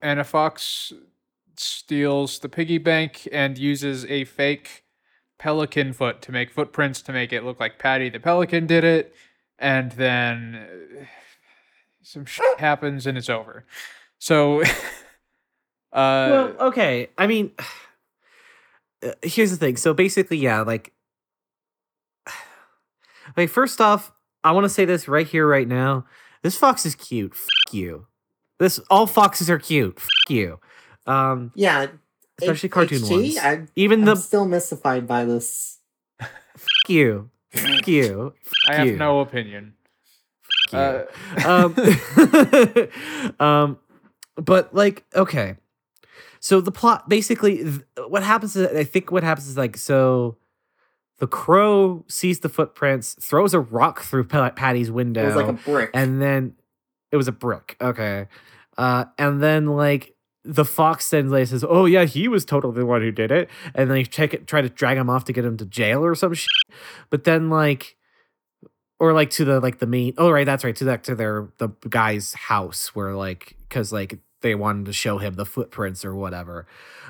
and a fox steals the piggy bank and uses a fake pelican foot to make footprints to make it look like Paddy the pelican did it, and then *sighs* some shit *laughs* happens and it's over. So, *laughs* uh, well, okay. I mean, *sighs* uh, here's the thing. So basically, yeah, like, like first off, I want to say this right here, right now. This fox is cute. Fuck you. This all foxes are cute. Fuck you. Um, Yeah, especially H- cartoon HG, ones. I, Even I'm the still mystified by this. fuck you. Fuck you. I have you. no opinion. Fuck you. Uh, um, *laughs* *laughs* um, but like, okay. So the plot basically, th- what happens is, I think what happens is like, so the crow sees the footprints, throws a rock through Paddy's window, It was like a brick. and then it was a brick. Okay. Uh, and then like the fox then like says, "Oh yeah, he was totally the one who did it," and then they check it, try to drag him off to get him to jail or some shit. But then like, or like to the like the main. Oh right, that's right. To that to their the guy's house where like because like they wanted to show him the footprints or whatever.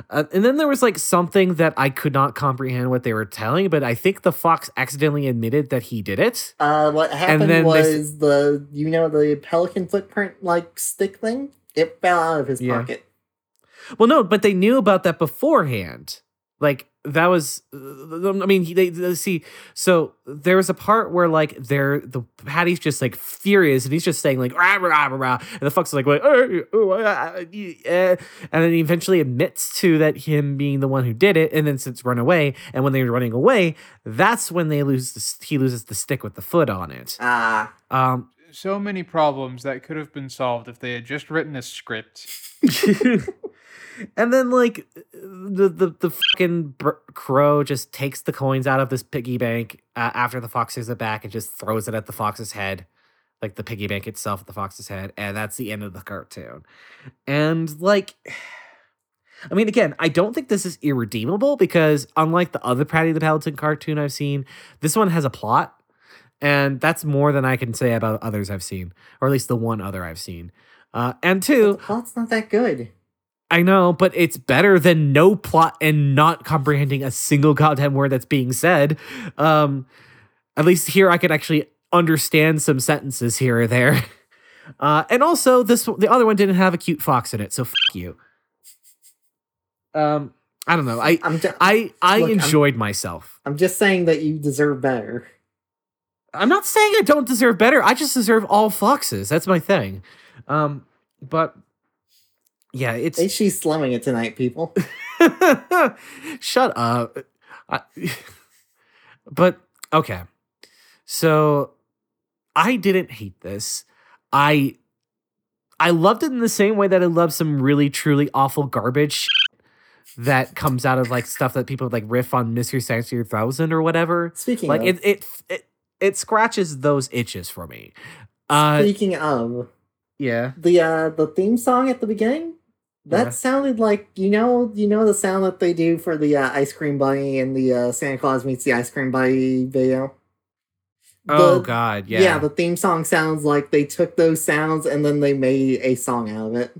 Uh, and then there was like something that I could not comprehend what they were telling, but I think the fox accidentally admitted that he did it. Uh, what happened then they was the you know the pelican footprint like stick thing. It fell out of his Yeah. pocket. Well, no, but they knew about that beforehand. Like that was, uh, I mean, he- they, they see. So there was a part where like they're the Paddy's just like furious, and he's just saying like rah rah rah rah, and the is like, like "Oh, oh, ah, eh," and then he eventually admits to that him being the one who did it, and then since run away, and when they're running away, that's when they lose the, he loses the stick with the foot on it. Ah, Um, so many problems that could have been solved if they had just written a script. *laughs* and then like the the the fucking crow just takes the coins out of this piggy bank uh, after the fox it back and just throws it at the fox's head like the piggy bank itself at the fox's head and that's the end of the cartoon and like *sighs* I mean, again, I don't think this is irredeemable because unlike the other Paddy the Paladin cartoon I've seen, this one has a plot. And that's more than I can say about others I've seen, or at least the one other I've seen. Uh, and But two, the plot's not that good. I know, but it's better than no plot and not comprehending a single goddamn word that's being said. Um, at least here I could actually understand some sentences here or there. *laughs* Uh, and also, this the other one didn't have a cute fox in it, so fuck you. Um, I don't know. I I'm ju- I I Look, I'm- enjoyed myself. I'm just saying that you deserve better. I'm not saying I don't deserve better. I just deserve all foxes. That's my thing. Um, but yeah, it's she's slumming it tonight, people. *laughs* Shut up. I, *laughs* but okay. So I didn't hate this. I I loved it in the same way that I love some really truly awful garbage that comes out of like stuff that people like riff on Mystery Science Year Thousand or whatever. Speaking Like of, it it it it scratches those itches for me. Uh speaking of yeah. the uh the theme song at the beginning, that Yeah. sounded like you know you know the sound that they do for the uh, ice cream bunny and the uh, Santa Claus meets the ice cream bunny video. Oh god, yeah. yeah. the theme song sounds like they took those sounds and then they made a song out of it.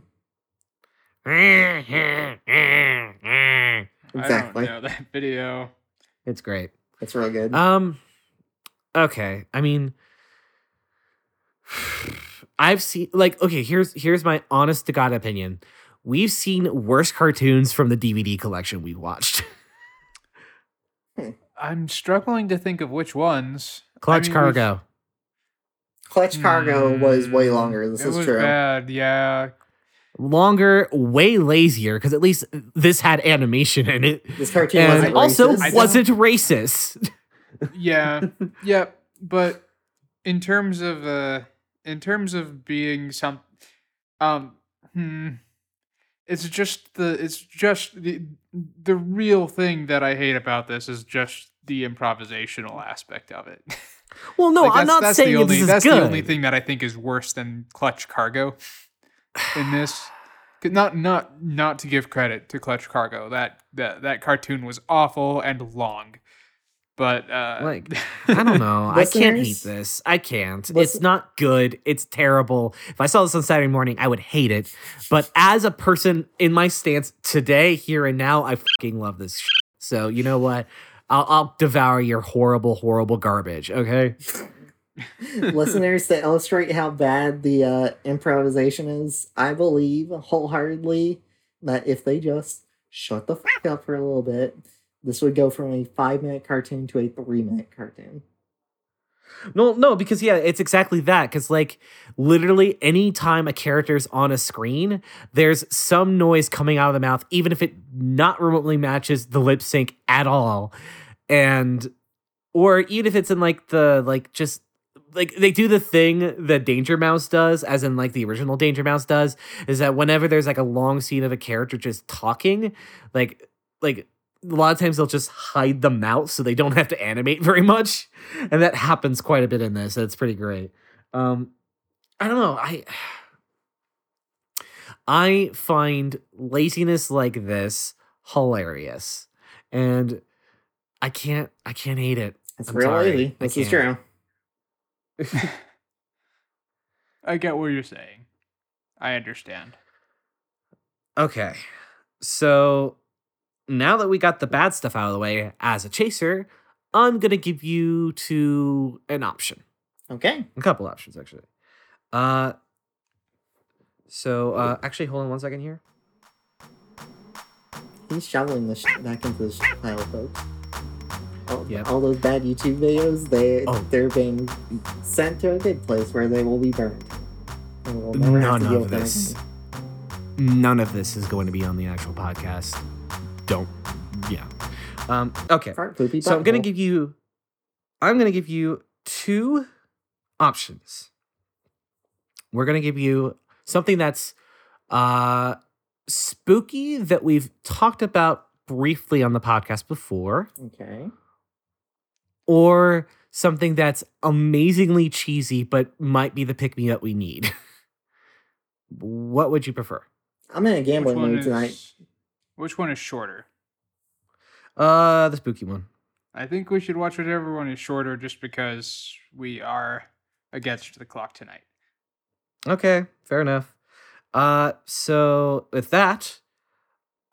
*laughs* Exactly. I don't know that video. it's great. It's real good. Um okay. I mean I've seen like okay, here's here's my honest to god opinion. We've seen worse cartoons from the DVD collection we watched. *laughs* I'm struggling to think of which ones. I Clutch mean, we've- Cargo. Clutch Cargo was way Mm, longer. This it is was true. bad. Yeah. Longer, way lazier because at least this had animation in it. This cartoon And wasn't also racist. wasn't racist. *laughs* Yeah. *laughs* yeah. But in terms of uh in terms of being some um hmm, it's just the it's just the the real thing that I hate about this is just the improvisational aspect of it. *laughs* Well, no, Like, I'm not that's saying the only, this is that's good. the only thing that I think is worse than Clutch Cargo in this. Not not not to give credit to Clutch Cargo. That that that cartoon was awful and long. But uh Like, *laughs* I don't know. I can't hate this. I can't. It's not good. It's terrible. If I saw this on Saturday morning, I would hate it. But as a person in my stance today, here and now, I fucking love this. Shit. So you know what? I'll, I'll devour your horrible, horrible garbage. Okay. *laughs* listeners to illustrate how bad the uh, improvisation is i believe wholeheartedly that if they just shut the fuck up for a little bit this would go from a five minute cartoon to a three minute cartoon No, no, because yeah, it's exactly that. Because like literally, anytime a character's on a screen, there's some noise coming out of the mouth, even if it not remotely matches the lip sync at all, and or even if it's in like the like just like they do the thing that Danger Mouse does, as in like the original Danger Mouse does, is that whenever there's like a long scene of a character just talking, like like a lot of times they'll just hide the mouth so they don't have to animate very much. And that happens quite a bit in this it's pretty great. Um i don't know i i find laziness like this hilarious. And i can't i can't hate it. It's I'm real sorry, lazy this is can't. true. *laughs* I get what you're saying. I understand. okay. So now that we got the bad stuff out of the way as a chaser i'm gonna give you to an option. Okay. A couple options actually. Uh so uh actually hold on one second here. He's shoveling this back into this pile folks. All, Yep. all those bad youtube videos they Oh. they're being sent to a good place where they will be burned. We'll never have to none of this. none of this is going to be on the actual podcast don't yeah. Um okay. Fart poopy so i'm gonna give you i'm gonna give you two options. We're gonna give you something that's uh spooky that we've talked about briefly on the podcast before. Okay. Or something that's amazingly cheesy but might be the pick me up we need. *laughs* What would you prefer? I'm in a gambling mood tonight. is Which one is shorter? Uh, the spooky one. I think we should watch whichever one is shorter just because we are against the clock tonight. Okay, fair enough. Uh, so with that,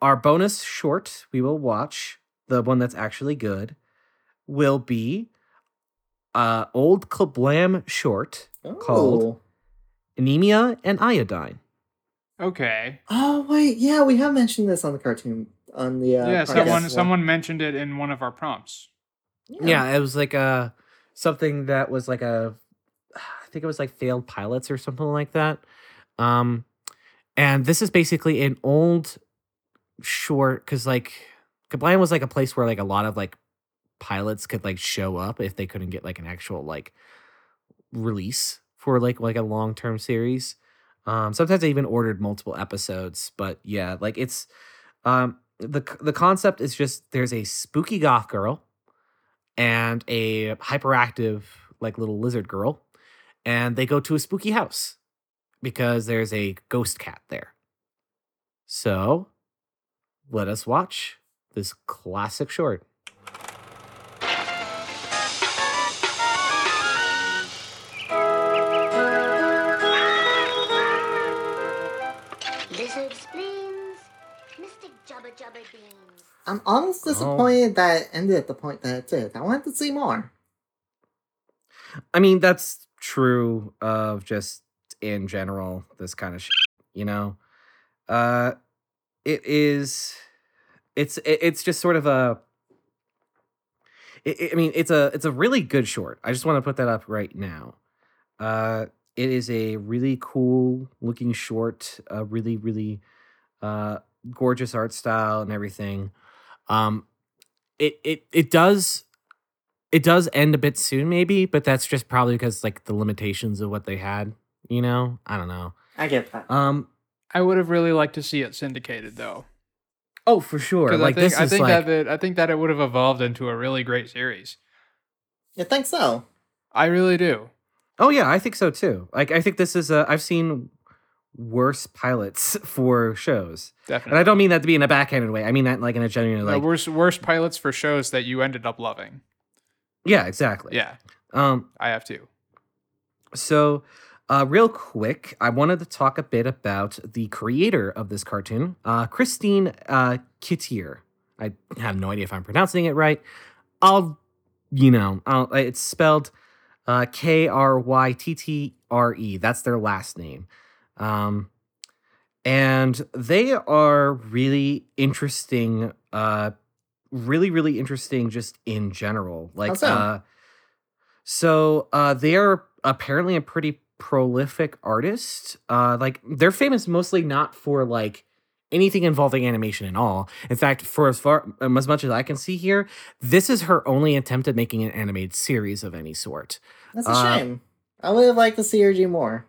our bonus short we will watch, the one that's actually good, will be uh old KaBlam short called Oh. Anemia and Iodine. Okay. Oh wait, yeah, we have mentioned this on the cartoon on the uh, yeah, someone as someone mentioned it in one of our prompts. Yeah, it was like a something that was like a I think it was like failed pilots or something like that. Um and this is basically an old short cuz like KaBlam was like a place where like a lot of like pilots could like show up if they couldn't get like an actual like release for like like a long-term series. Um sometimes I even ordered multiple episodes, but yeah, like it's um the the concept is just there's a spooky goth girl and a hyperactive like little lizard girl and they go to a spooky house because there's a ghost cat there. So let us watch this classic short I'm almost disappointed that it ended at the point that it did. I wanted to see more. i mean that's true of just in general this kind of shit, you know uh it is it's it's just sort of a I I mean, it's a it's a really good short. I just want to put that up right now. Uh, it is a really cool looking short, a really really uh, gorgeous art style and everything. Um, it it it does it does end a bit soon, maybe, but that's just probably because like the limitations of what they had. You know, I don't know. I get that. Um, I would have really liked to see it syndicated though. oh for sure. Like I think, this I think like that it, I think that it would have evolved into a really great series. You think so? I really do. Oh yeah, I think so too. Like I think this is a I've seen worse pilots *laughs* for shows. Definitely. And I don't mean that to be in a backhanded way. I mean that like in a genuine No, like worst worst pilots for shows that you ended up loving. Yeah, exactly. Yeah, Um I have to. so uh real quick, I wanted to talk a bit about the creator of this cartoon, uh Krystine uh Kittier. I have no idea if I'm pronouncing it right. I'll you know, I'll, it's spelled uh K R Y T T R E. That's their last name. Um and they are really interesting uh really really interesting just in general like so? uh so uh they are apparently a pretty prolific artist uh like they're famous mostly not for like anything involving animation at all in fact for as far um, as much as i can see here this is her only attempt at making an animated series of any sort That's a Uh, shame. I would have liked to see her do more.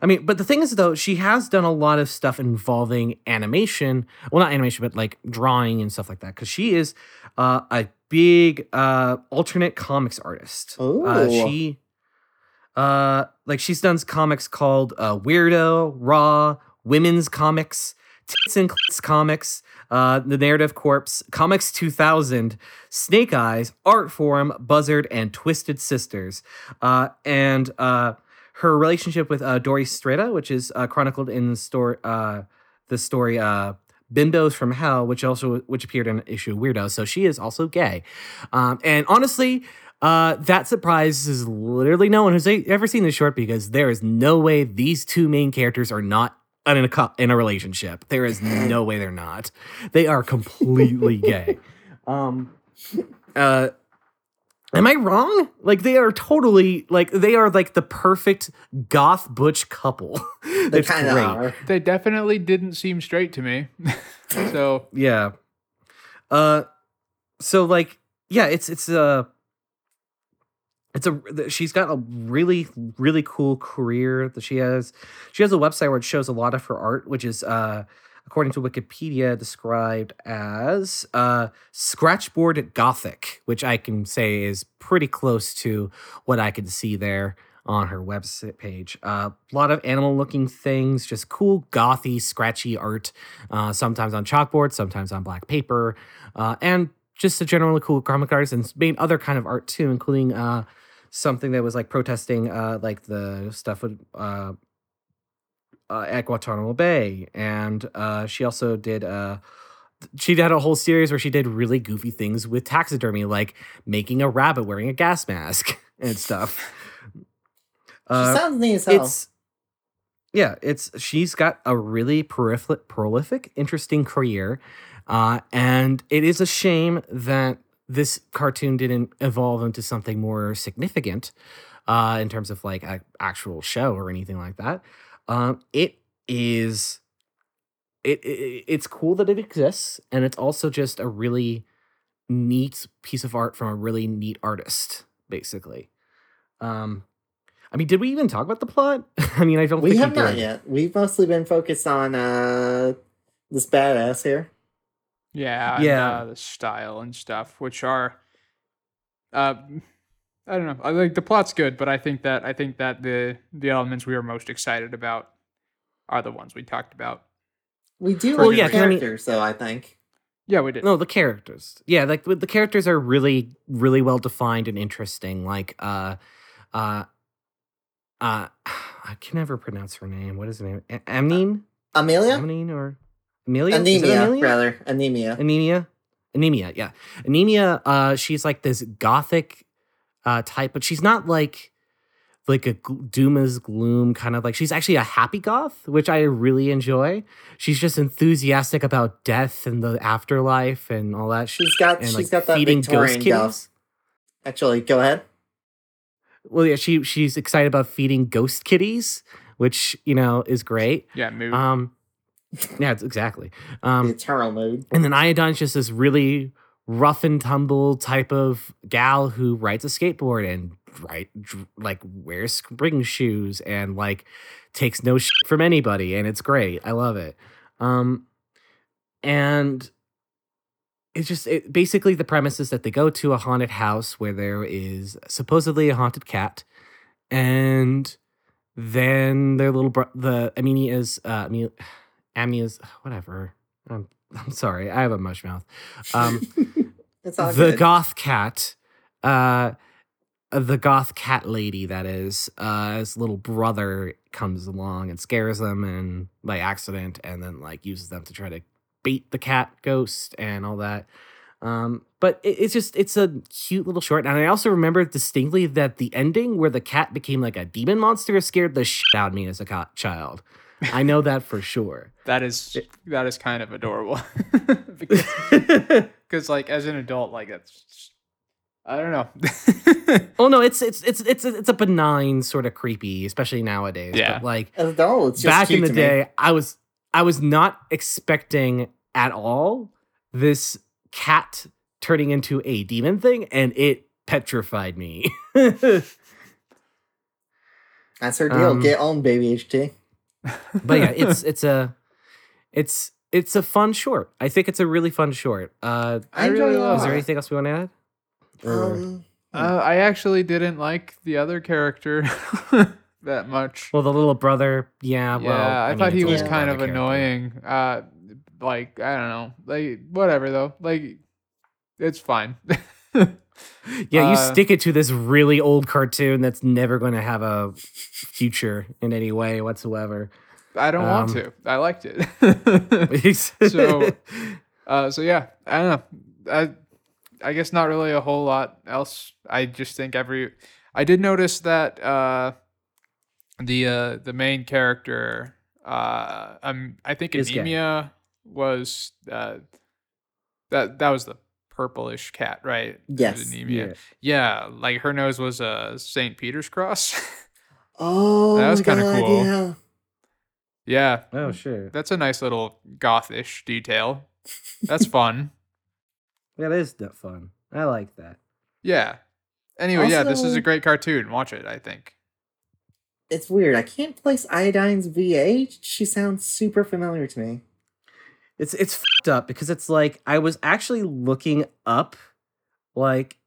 I mean, but the thing is, though, she has done a lot of stuff involving animation. Well, not animation, but like drawing and stuff like that. Because she is uh, a big uh, alternate comics artist. Uh, she, uh, like, she's done comics called uh, Weirdo, Raw, Wimmen's Comix, Tits and Clits Comics, uh, The Narrative Corpse, Comics 2000, Snake Eyes, Art Forum, Buzzard, and Twisted Sisters. Uh, and uh, her relationship with uh, Dory Strata, which is uh, chronicled in the story, uh, the story uh, "Bimbos from Hell," which also which appeared in issue Weirdo. So she is also gay, um, and honestly. Uh, that surprises literally no one who's ever seen this short because there is no way these two main characters are not in a in a relationship. There is no way they're not. They are completely gay. *laughs* Um, uh, Am I wrong? Like they are totally like they are like the perfect goth butch couple. *laughs* They It's kind of are. They definitely didn't seem straight to me. *laughs* so Yeah. Uh so like yeah, it's it's a it's a she's got a really really cool career that she has. She has a website where it shows a lot of her art, which is uh according to Wikipedia described as uh scratchboard gothic, which I can say is pretty close to what I can see there. on her website page. A lot of animal looking things, just cool, gothy, scratchy art, uh, sometimes on chalkboard, sometimes on black paper, uh, and just a generally cool comic artist and made other kind of art too, including uh, something that was like protesting uh, like the stuff with uh, uh, at Guantanamo Bay. And uh, she also did uh, she had a whole series where she did really goofy things with taxidermy, like making a rabbit wearing a gas mask *laughs* and stuff. She sounds neat as hell. Uh, It's yeah, it's she's got a really prolific, prolific, interesting career, uh, and it is a shame that this cartoon didn't evolve into something more significant uh, in terms of like an actual show or anything like that. Um, it is it, it it's cool that it exists, and it's also just a really neat piece of art from a really neat artist, basically. Um, I mean, did we even talk about the plot? *laughs* I mean, I don't we think have we not yet. We've mostly been focused on uh this badass here. Yeah, and, Yeah. uh, the style and stuff, which are, uh, I don't know. I like the plot's good, but I think that I think that the the elements we were most excited about are the ones we talked about. We do Well, like yeah, the 'cause I mean- characters, though. I think. Yeah, we did. No, the characters. Yeah, like the the characters are really, really well defined and interesting. Like, uh, uh, uh, *sighs* I can never pronounce her name. What is her name? A- Amnine? Amelia, Amnine or Amelia? Is it anemia, Amelia? rather anemia. Anemia. Anemia, yeah. Anemia, uh, she's like this gothic uh type, but she's not like like a gl- dooma's gloom kind of like she's actually a happy goth, which I really enjoy. She's just enthusiastic about death and the afterlife and all that. She's got and, she's like, got that feeding ghost Victorian kitties. ghost. Actually, go ahead. Well, yeah, she she's excited about feeding ghost kitties, which you know is great. yeah, mood. Um, yeah, it's exactly. Um, eternal mood. And then Iodine's just this really rough and tumble type of gal who rides a skateboard and right like wears spring shoes and like takes no shit from anybody and it's great. I love it. Um and it's just it, basically the premise is that they go to a haunted house where there is supposedly a haunted cat and then their little bro- the Amelia's uh Amel- *sighs* Amelia's whatever. I'm *laughs* I'm sorry. I have a mush mouth. Um *laughs* It's all the good. goth cat uh uh, the goth cat lady that is uh his little brother comes along and scares them and by accident and then like uses them to try to bait the cat ghost and all that um but it, it's just it's a cute little short and i also remember distinctly that the ending where the cat became like a demon monster scared the shit out of me as a co- child i know that for sure *laughs* that is that is kind of adorable. *laughs* Because like as an adult, like that's I don't know. *laughs* Oh, no it's it's it's it's it's a benign sort of creepy especially nowadays Yeah. but like As adult, it's just back in the to me. day i was i was not expecting at all this cat turning into a demon thing and it petrified me That's her deal. Um, Get on, baby HT. But yeah *laughs* it's it's a it's it's a fun short i think it's a really fun short uh I really enjoy it a love is there lot. anything else we want to add Um, Uh, I actually didn't like the other character *laughs* that much. well the little brother yeah well yeah, I, mean, thought he was kind of annoying. Uh, like I don't know, like whatever though. Like it's fine. *laughs* Yeah, you Uh, stick it to this really old cartoon that's never going to have a future in any way whatsoever. I don't want Um, to. I liked it. *laughs* so, uh, so yeah, I don't know. I I guess not really a whole lot else. I just think every I did notice that uh, the uh, the main character uh, um I think anemia was uh, that that was the purplish cat, right? Yes. anemia. Yeah, like her nose was a St. Peter's cross. *laughs* oh, That was kinda cool. Yeah. yeah, Oh, mm, sure. that's a nice little gothish detail. That's *laughs* fun. That is that fun. I like that. Yeah. Anyway, yeah, this is a great cartoon. Watch it, I think. It's weird. I can't place Iodine's VA. She sounds super familiar to me. It's it's fucked up because it's like I was actually looking up like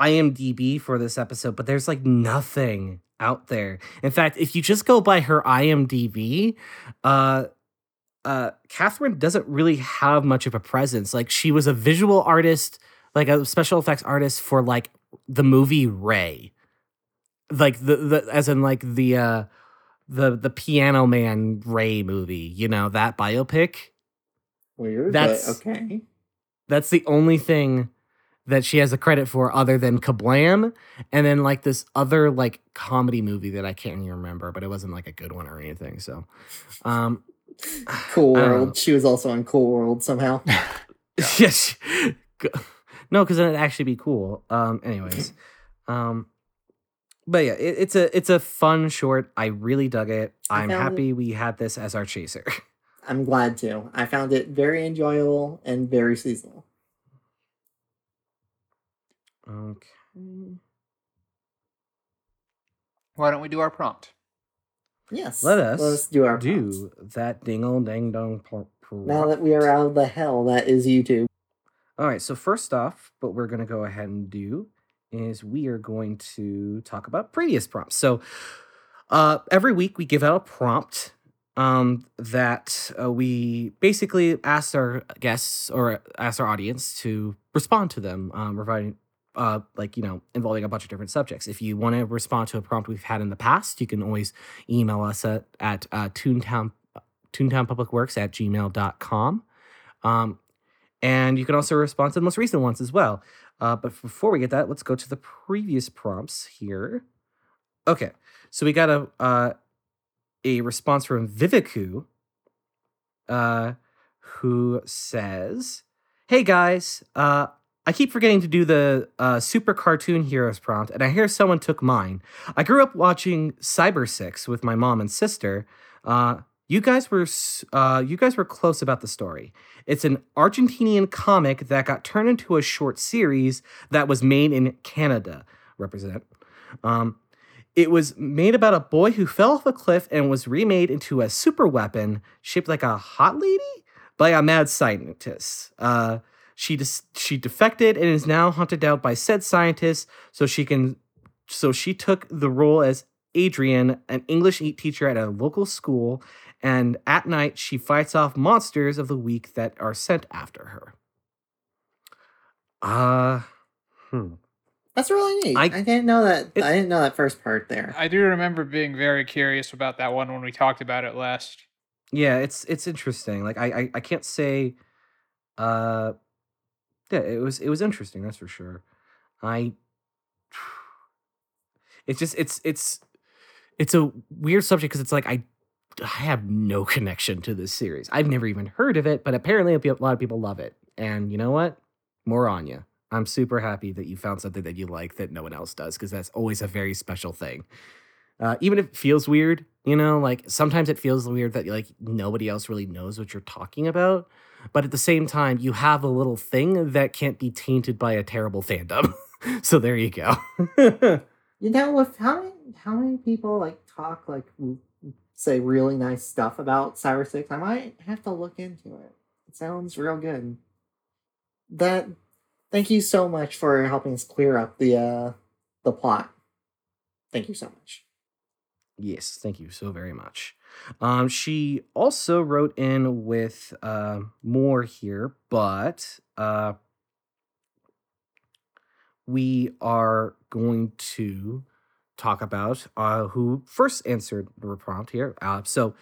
IMDb for this episode, but there's like nothing out there. In fact, if you just go by her IMDb, uh, uh, Catherine doesn't really have much of a presence. Like she was a visual artist, like a special effects artist for like the movie Ray, like the the as in like the uh the the Piano Man Ray movie. You know that biopic. Weird. That's- okay. That's the only thing that she has a credit for other than KaBlam and then like this other like comedy movie that I can't even remember, but it wasn't like a good one or anything. So um *sighs* Cool I don't know. World. She was also on Cool World somehow. *laughs* yes. *laughs* No, because then it'd actually be cool. Um anyways. *clears throat* Um but yeah, it, it's a it's a fun short. I really dug it. I'm happy we had this as our chaser. *laughs* I'm glad to. I found it very enjoyable and very seasonal. okay. Why don't we do our prompt? Yes. Let us Let's do our prompts. do that dingle dang dong pro- Now that we are out of the hell that is YouTube. All right, so first off, what we're going to go ahead and do is we are going to talk about previous prompts. So uh, every week we give out a prompt um, that uh, we basically ask our guests or ask our audience to respond to them, um, providing uh, like you know involving a bunch of different subjects. If you want to respond to a prompt we've had in the past, you can always email us at at uh, Toontown Toontownpublicworks at gmail.com. Um, and you can also respond to the most recent ones as well. Uh, but before we get that, let's go to the previous prompts here. Okay, so we got a uh, a response from Viviku, uh, who says, "Hey guys, uh, I keep forgetting to do the uh, Super Cartoon Heroes prompt, and I hear someone took mine. I grew up watching Cybersix with my mom and sister. Uh, you guys were uh, you guys were close about the story. It's an Argentinian comic that got turned into a short series that was made in Canada. Represent. Um, it was made about a boy who fell off a cliff and was remade into a super weapon shaped like a hot lady by a mad scientist. Uh, she she defected and is now hunted down by said scientist. So she can, so she took the role as Adrian, an English teacher at a local school, and at night she fights off monsters of the week that are sent after her. Uh, hmm. That's really neat. I- I, didn't know that. It's- I didn't know that first part there. I do remember being very curious about that one when we talked about it last. yeah it's it's interesting like I, I i can't say uh yeah it was it was interesting that's for sure i *sighs* it's just it's it's it's a weird subject because it's like i i have no *laughs* connection to this series i've never even heard of it but apparently a lot of people love it and you know what more on you i'm super happy that you found something that you like that no one else does because that's always a very special thing uh, even if it feels weird, you know, like sometimes it feels weird that like nobody else really knows what you're talking about. But at the same time, you have a little thing that can't be tainted by a terrible fandom. *laughs* so there you go. *laughs* You know, with how many how many people like talk like say really nice stuff about Cybersix, I might have to look into it. It sounds real good. That thank you so much for helping us clear up the uh the plot. Thank you so much. yes, thank you so very much. Um, she also wrote in with uh, more here, but uh, we are going to talk about uh, who first answered the prompt here. Uh, so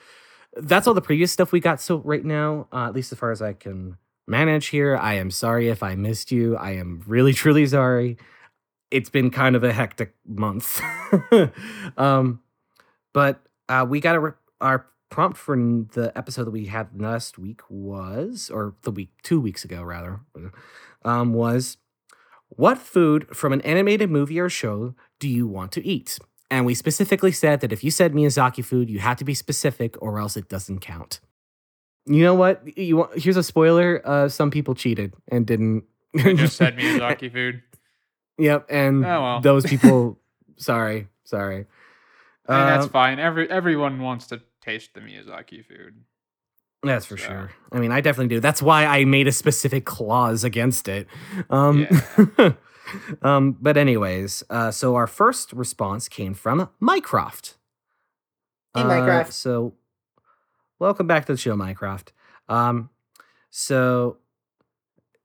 that's all the previous stuff we got. So right now, uh, at least as far as I can manage here, I am sorry if I missed you. I am really *laughs* truly sorry. It's been kind of a hectic month. *laughs* um, but uh, we got re- our prompt for the episode that we had last week was, or the week two weeks ago rather, um, was what food from an animated movie or show do you want to eat? And we specifically said that if you said Miyazaki food, you had to be specific or else it doesn't count. You know what? You want, here's a spoiler. Uh, some people cheated and didn't. We just *laughs* said Miyazaki food. Yep, and Oh, well. those *laughs* people. sorry, sorry. I mean, that's fine. Every everyone wants to taste the Miyazaki food. That's for So- sure. I mean, I definitely do. That's why I made a specific clause against it. Um, *laughs* um, but anyways, uh, so our first response came from Mycroft. Hey, Uh, so, welcome back to the show, Mycroft. Um, so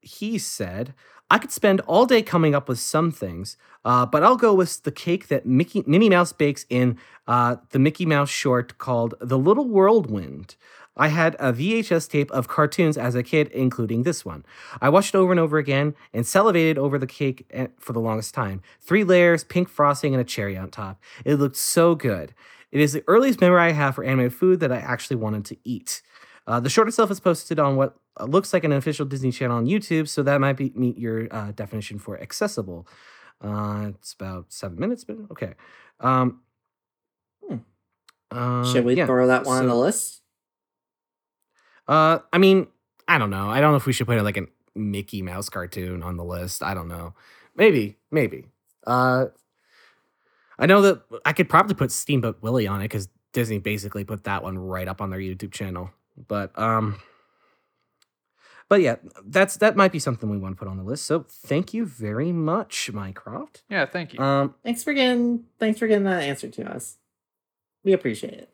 he said, I could spend all day coming up with some things, uh, but I'll go with the cake that Mickey Minnie Mouse bakes in uh, the Mickey Mouse short called "The Little Whirlwind." I had a VHS tape of cartoons as a kid, including this one. I watched it over and over again and salivated over the cake eh, for the longest time. Three layers, pink frosting, and a cherry on top. It looked so good. It is the earliest memory I have for anime food that I actually wanted to eat. Uh, the short itself is posted on what uh, looks like an official Disney channel on YouTube, so that might be meet your uh, definition for accessible. Uh, it's about seven minutes, but okay. Um, Hmm. uh, Should we yeah, throw that one on the list? Uh, I mean, I don't know. I don't know if we should put like a Mickey Mouse cartoon on the list. I don't know. Maybe, maybe. Uh, I know that I could probably put Steamboat Willie on it because Disney basically put that one right up on their YouTube channel. But um, but yeah, that's that might be something we want to put on the list. So thank you very much, Mycroft. Yeah, thank you. Um, Thanks for getting thanks for getting that answer to us. We appreciate it.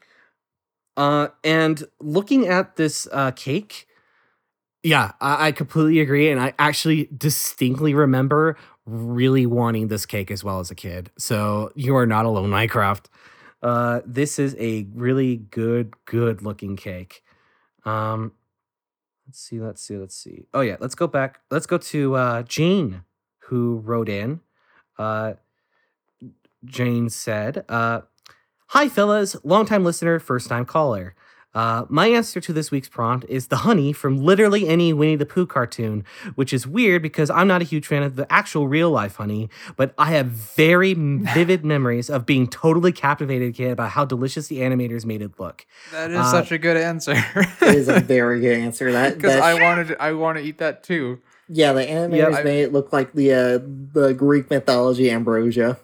Uh, and looking at this uh, cake, yeah, I, I completely agree. And I actually distinctly remember really wanting this cake as well as a kid. So you are not alone, Minecraft. Uh, this is a really good, good looking cake. Um, let's see, let's see, let's see. Oh yeah, let's go back. Let's go to uh, Jane, who wrote in. Uh, Jane said, uh, Hi, fellas, longtime listener, first time caller. Uh, my answer to this week's prompt is the honey from literally any Winnie the Pooh cartoon, which is weird because I'm not a huge fan of the actual real life honey, but I have very *laughs* vivid memories of being totally captivated kid about how delicious the animators made it look. that is uh, such a good answer. *laughs* It is a very good answer. That *laughs* Because I wanted, I want to eat that too. yeah, the animators I- made it look like the uh, the Greek mythology ambrosia.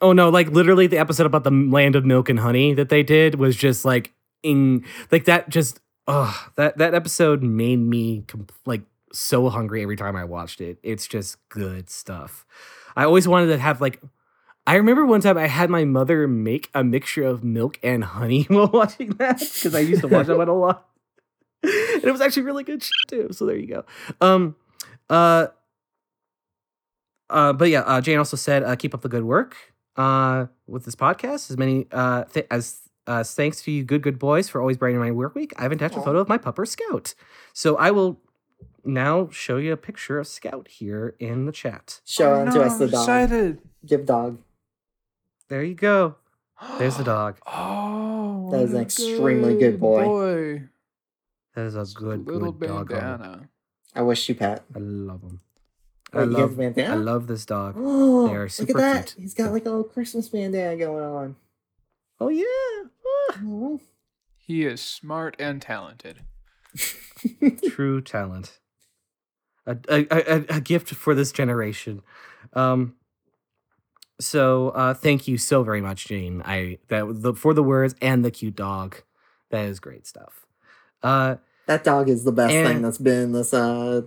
Oh no, like literally the episode about the land of milk and honey that they did was just like in like that just oh that that episode made me com- like so hungry every time I watched it. It's just good stuff. I always wanted to have like I remember one time I had my mother make a mixture of milk and honey *laughs* while watching that because I used to watch that one a lot. And it was actually really good shit too. So there you go. Um uh uh, but yeah, uh, Jane also said, uh, "Keep up the good work uh, with this podcast. As many uh, th- as uh, thanks to you, good good boys, for always brightening my work week. I have attached a photo of my pupper Scout. So I will now show you a picture of Scout here in the chat. Show Oh, unto no, us the I'm dog. Excited. Give dog. There you go. There's the dog. *gasps* Oh, That is what an extremely good boy. boy. That is a good little good dog. I wish you pat. I love him. I Wait, you love. bandana? I love this dog. *gasps* Oh, They are look at that. cute. He's got like a little Christmas bandana going on. Oh yeah. He is smart and talented. *laughs* true talent. A, a, a, a gift for this generation. Um so uh thank you so very much jane. I that the for the words and the cute dog. That is great stuff. Uh That dog is the best thing that's been this uh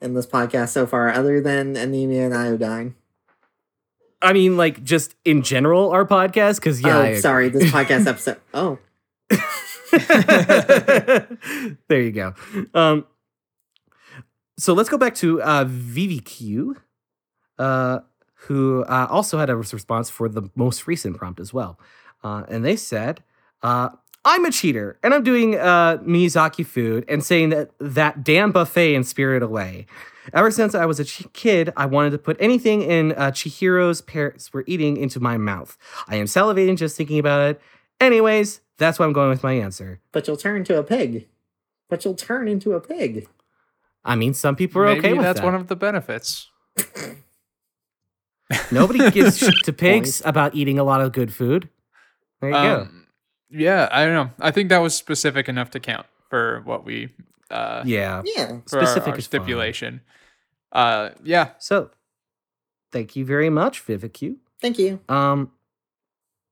in this podcast so far, other than anemia and iodine. I mean like just in general our podcast because yeah oh, I sorry, this podcast *laughs* episode. Oh, *laughs* there you go. Um, so let's go back to uh, VVQ, uh, who uh, also had a response for the most recent prompt as well. Uh, and they said, uh, I'm a cheater and I'm doing uh, Miyazaki food and saying that that damn buffet in Spirit Away. Ever since I was a ch- kid, I wanted to put anything in uh, Chihiro's parents were eating into my mouth. I am salivating just thinking about it. Anyways, that's why I'm going with my answer. but you'll turn into a pig. But you'll turn into a pig. I mean, some people are Maybe okay with that. that's that. one of the benefits. Nobody gives shit to *laughs* pigs about eating a lot of good food. There you go. Yeah, I don't know. I think that was specific enough to count for what we uh Yeah, Yeah. for our- specific our is fine. stipulation. Uh yeah. So, thank you very much, Vivaq. Thank you. Um,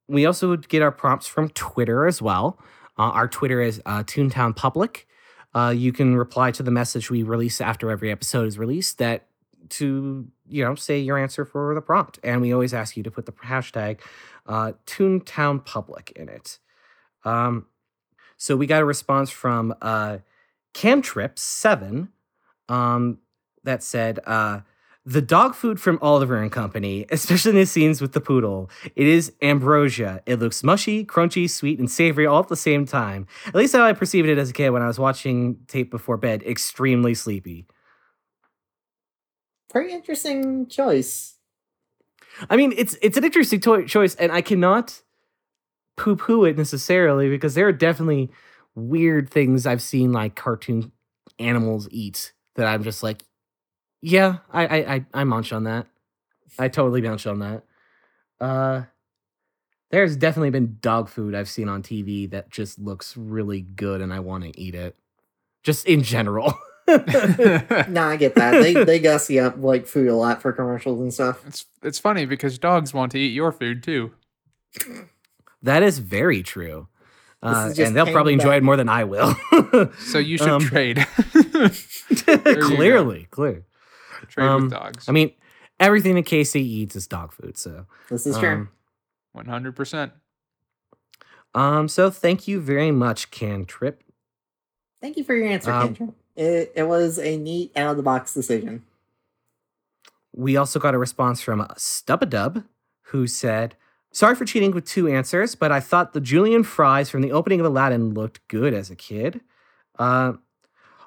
we also would get our prompts from Twitter as well. Uh, our Twitter is uh, Toontown Public. uh, you can reply to the message we release after every episode is released that to you know say your answer for the prompt and we always ask you to put the hashtag uh, toontown public in it um, so we got a response from uh, camtrip7 um, that said uh, the dog food from Oliver and Company, *laughs* especially in the scenes with the poodle, it is ambrosia. It looks mushy, crunchy, sweet, and savory all at the same time. At least how I perceived it as a kid when I was watching tape before bed, extremely sleepy. Very interesting choice. I mean, it's it's an interesting to- choice, and I cannot poo poo it necessarily because there are definitely weird things I've seen like cartoon animals eat that I'm just like, yeah, I I I, I munch on that. I totally munch on that. Uh, there's definitely been dog food I've seen on TV that just looks really good, and I want to eat it. Just in general. *laughs* No, I get that. They they gussy up like food a lot for commercials and stuff. It's it's funny because dogs want to eat your food too. That is very true. Uh, and they'll probably paying enjoy back. it more than I will. So you *laughs* should Um, trade. *laughs* you. Clearly, clear. Trade Um, with dogs. I mean, everything that Casey eats is dog food. So, This is true. um, one hundred percent. um, so thank you very much, Cantrip. Thank you for your answer, um, Kendra. It it was a neat out of the box decision. We also got a response from Stubadub, who said, "Sorry for cheating with two answers, but I thought the julienne fries from the opening of Aladdin looked good as a kid. Uh,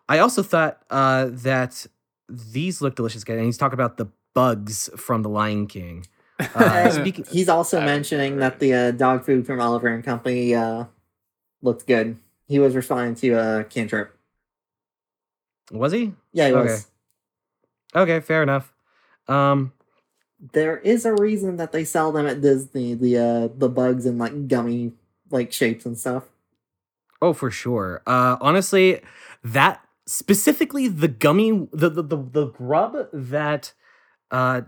I also thought uh, that these look delicious. And he's talking about the bugs from The Lion King. *laughs* Uh, speaking, *laughs* He's also That mentioning that the uh, dog food from Oliver and Company uh, looked good. He was responding to uh, Cantrip. was he? Yeah, he Okay. was. Okay, fair enough. Um, There is a reason that they sell them at Disney. The uh, the bugs in like gummy like shapes and stuff. Oh, for sure. Uh, honestly, that specifically the gummy, the the the, the grub that, uh,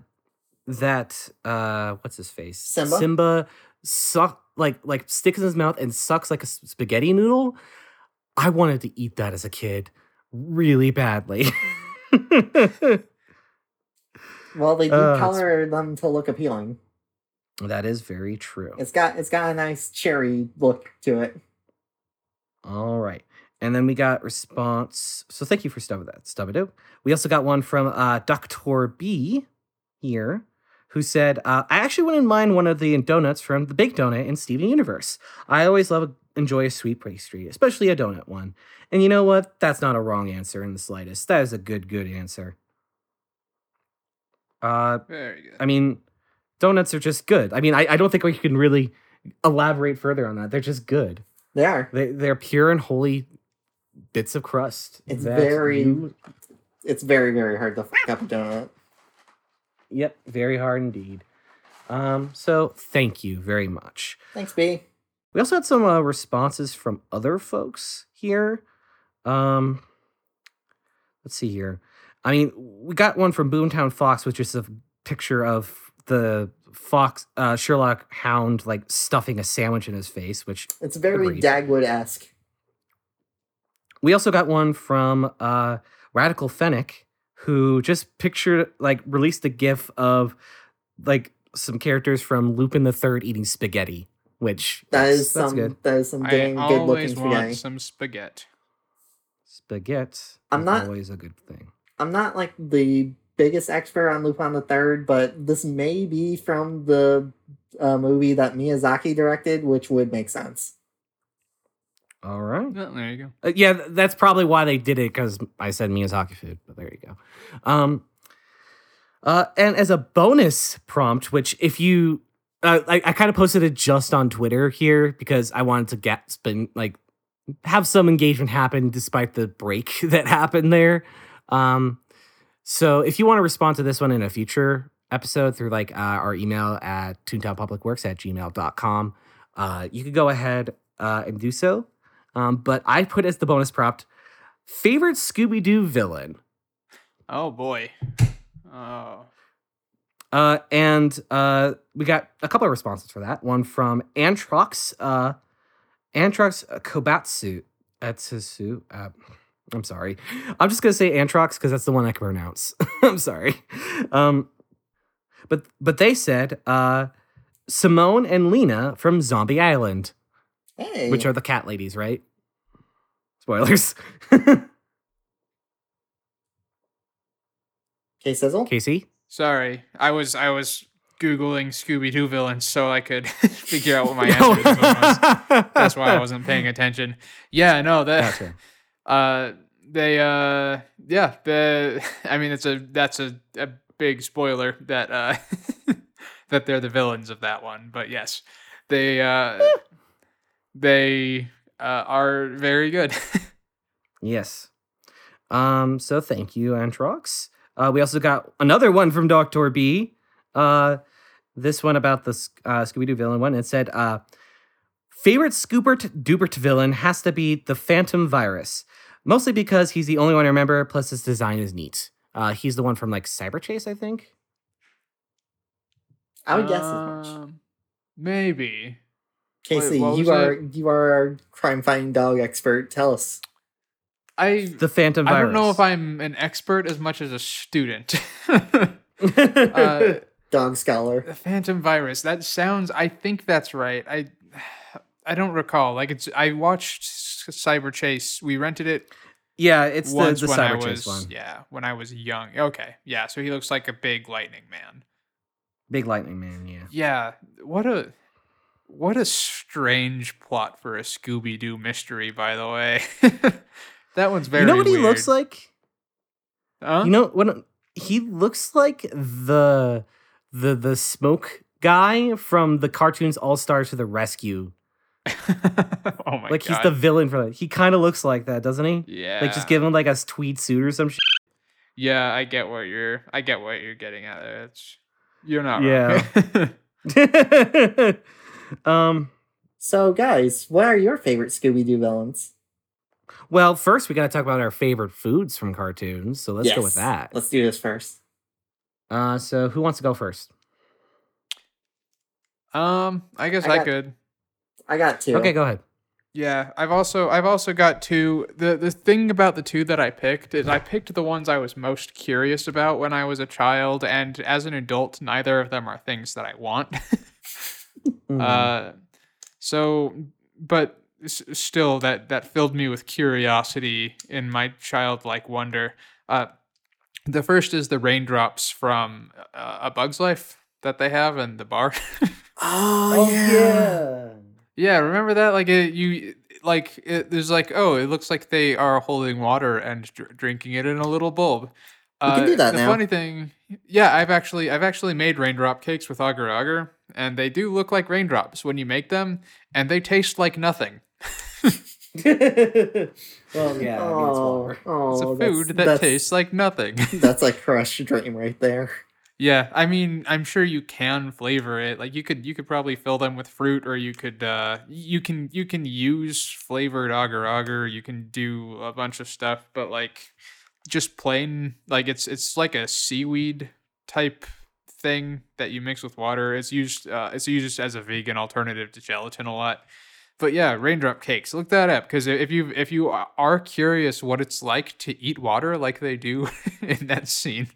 that uh, what's his face? Simba? Simba suck like like sticks in his mouth and sucks like a spaghetti noodle. I wanted to eat that as a kid, really badly. *laughs* Well, they do Uh, color them to look appealing. that is very true. It's got it's got a nice cherry look to it. All right. And then we got response. So thank you for stuff that Stubadoo. We also got one from uh, Dr. B here, who said, uh, I actually wouldn't mind one of the donuts from the Big Donut in Steven Universe. I always love enjoy a sweet pastry, especially a donut one. And you know what? That's not a wrong answer in the slightest. That is a good, good answer. Uh, Very good. I mean, donuts are just good. I mean, I, I don't think we can really elaborate further on that. They're just good. They are. They they're pure and holy bits of crust. It's very- you- It's very very hard to fuck up a donut. yep, very hard indeed. Um, so thank you very much. Thanks, B. We also had some uh, responses from other folks here. Um, let's see here. I mean, we got one from Boomtown Fox, which is a picture of the fox uh, Sherlock Hound like stuffing a sandwich in his face, which It's very Dagwood esque. We also got one from uh, Radical Fennec, who just pictured, like, released a GIF of, like, some characters from Lupin the Third eating spaghetti, which that's- is that's some good. that is some I dang good looking always want spaghetti. some spaghetti. Spaghetti. I'm is not- always a good thing. I'm not like the biggest expert on Lupin the Third, but this may be from the uh, movie that Miyazaki directed, which would make sense. All right. Well, there you go. Uh, yeah, that's probably why they did it because I said Miyazaki food, but there you go. Um, uh, and as a bonus prompt, which if you, uh, I, I kind of posted it just on Twitter here because I wanted to get spin like have some engagement happen despite the break *laughs* that happened there. Um, so if you want to respond to this one in a future episode through like uh, our email at toontownpublicworks at gmail.com, uh, you could go ahead uh, and do so. Um, but I put as the bonus prompt favorite Scooby Doo villain. Oh boy. Oh. Uh, and uh, we got a couple of responses for that. One from Antrox, uh, Antrox Kobatsu. Etsusu. Uh, I'm sorry. I'm just gonna say Antrox because that's the one I can pronounce. *laughs* I'm sorry. Um, but but they said uh, Simone and Lena from Zombie Island, Hey. which are the cat ladies, right? Spoilers. *laughs* Okay, Sizzle? Casey. Sorry, I was I was googling Scooby Doo villains so I could *laughs* figure out what my No. answer to this was. That's why I wasn't paying attention. Yeah, no, that Gotcha. Uh they uh yeah, the *laughs* I mean it's a that's a, a big spoiler that uh *laughs* that they're the villains of that one. But yes, they uh they uh, are very good. *laughs* Yes. Um, so thank you, Antrox. Uh, we also got another one from Dr. B. Uh, this one about the uh, Scooby Doo villain one. It said, uh, favorite Scoobert Dubert villain has to be the Phantom Virus, mostly because he's the only one I remember, plus his design is neat. Uh, he's the one from like Cyber Chase, I think. I would guess as much. Um, Maybe. Casey, what you are it? you are our crime fighting dog expert. Tell us. I The Phantom I don't know if I'm an expert as much as a student. *laughs* uh, Dog scholar. the Phantom Virus. That sounds. I think that's right. I I don't recall. Like it's. I watched S- Cyber Chase. We rented it yeah, it's the, the when I Cyber Chase was. one. Yeah, when I was young. Okay. Yeah. So he looks like a big lightning man. Big Lightning Man, yeah. Yeah. What a. What a strange plot for a Scooby Doo mystery, by the way. *laughs* that one's very. you know what he looks like? Huh? You know what he looks like the the the smoke guy from the cartoons All Stars to the Rescue. *laughs* oh my like god. he's the villain for that. He kind of looks like that, doesn't he? Yeah. Like just give him like a tweed suit or some shit. Yeah, I get what you're. I get what you're getting at there. It's you're not. Yeah. wrong. *laughs* *laughs* um. So, guys, what are your favorite Scooby Doo villains? Well, first we got to talk about our favorite foods from cartoons. So let's go with that. Let's do this first. Uh, so who wants to go first? um, I guess I I, got- could. I got two. Okay, go ahead. Yeah, I've also I've also got two. The the thing about the two that I picked is I picked the ones I was most curious about when I was a child, and as an adult, neither of them are things that I want. *laughs* Mm. Uh, so, but s- still, that that filled me with curiosity in my childlike wonder. Uh, the first is the raindrops from uh, A Bug's Life that they have in the bar. *laughs* Oh, yeah. yeah, remember that? Like it, you like it, there's like oh, it looks like they are holding water and dr- drinking it in a little bulb. We can uh, do that the now. funny thing, yeah, I've actually I've actually made raindrop cakes with agar agar, and they do look like raindrops when you make them, and they taste like nothing. *laughs* *laughs* well, yeah. Oh, It's oh, a that's- food that that's- tastes like nothing. *laughs* That's like crush dream right there. Yeah, I mean, I'm sure you can flavor it. Like you could you could probably fill them with fruit, or you could uh you can you can use flavored agar agar. You can do a bunch of stuff, but like just plain like it's it's like a seaweed type thing that you mix with water. It's used uh, it's used as a vegan alternative to gelatin a lot. But yeah, raindrop cakes. Look that up because if you if you are curious what it's like to eat water like they do *laughs* in that scene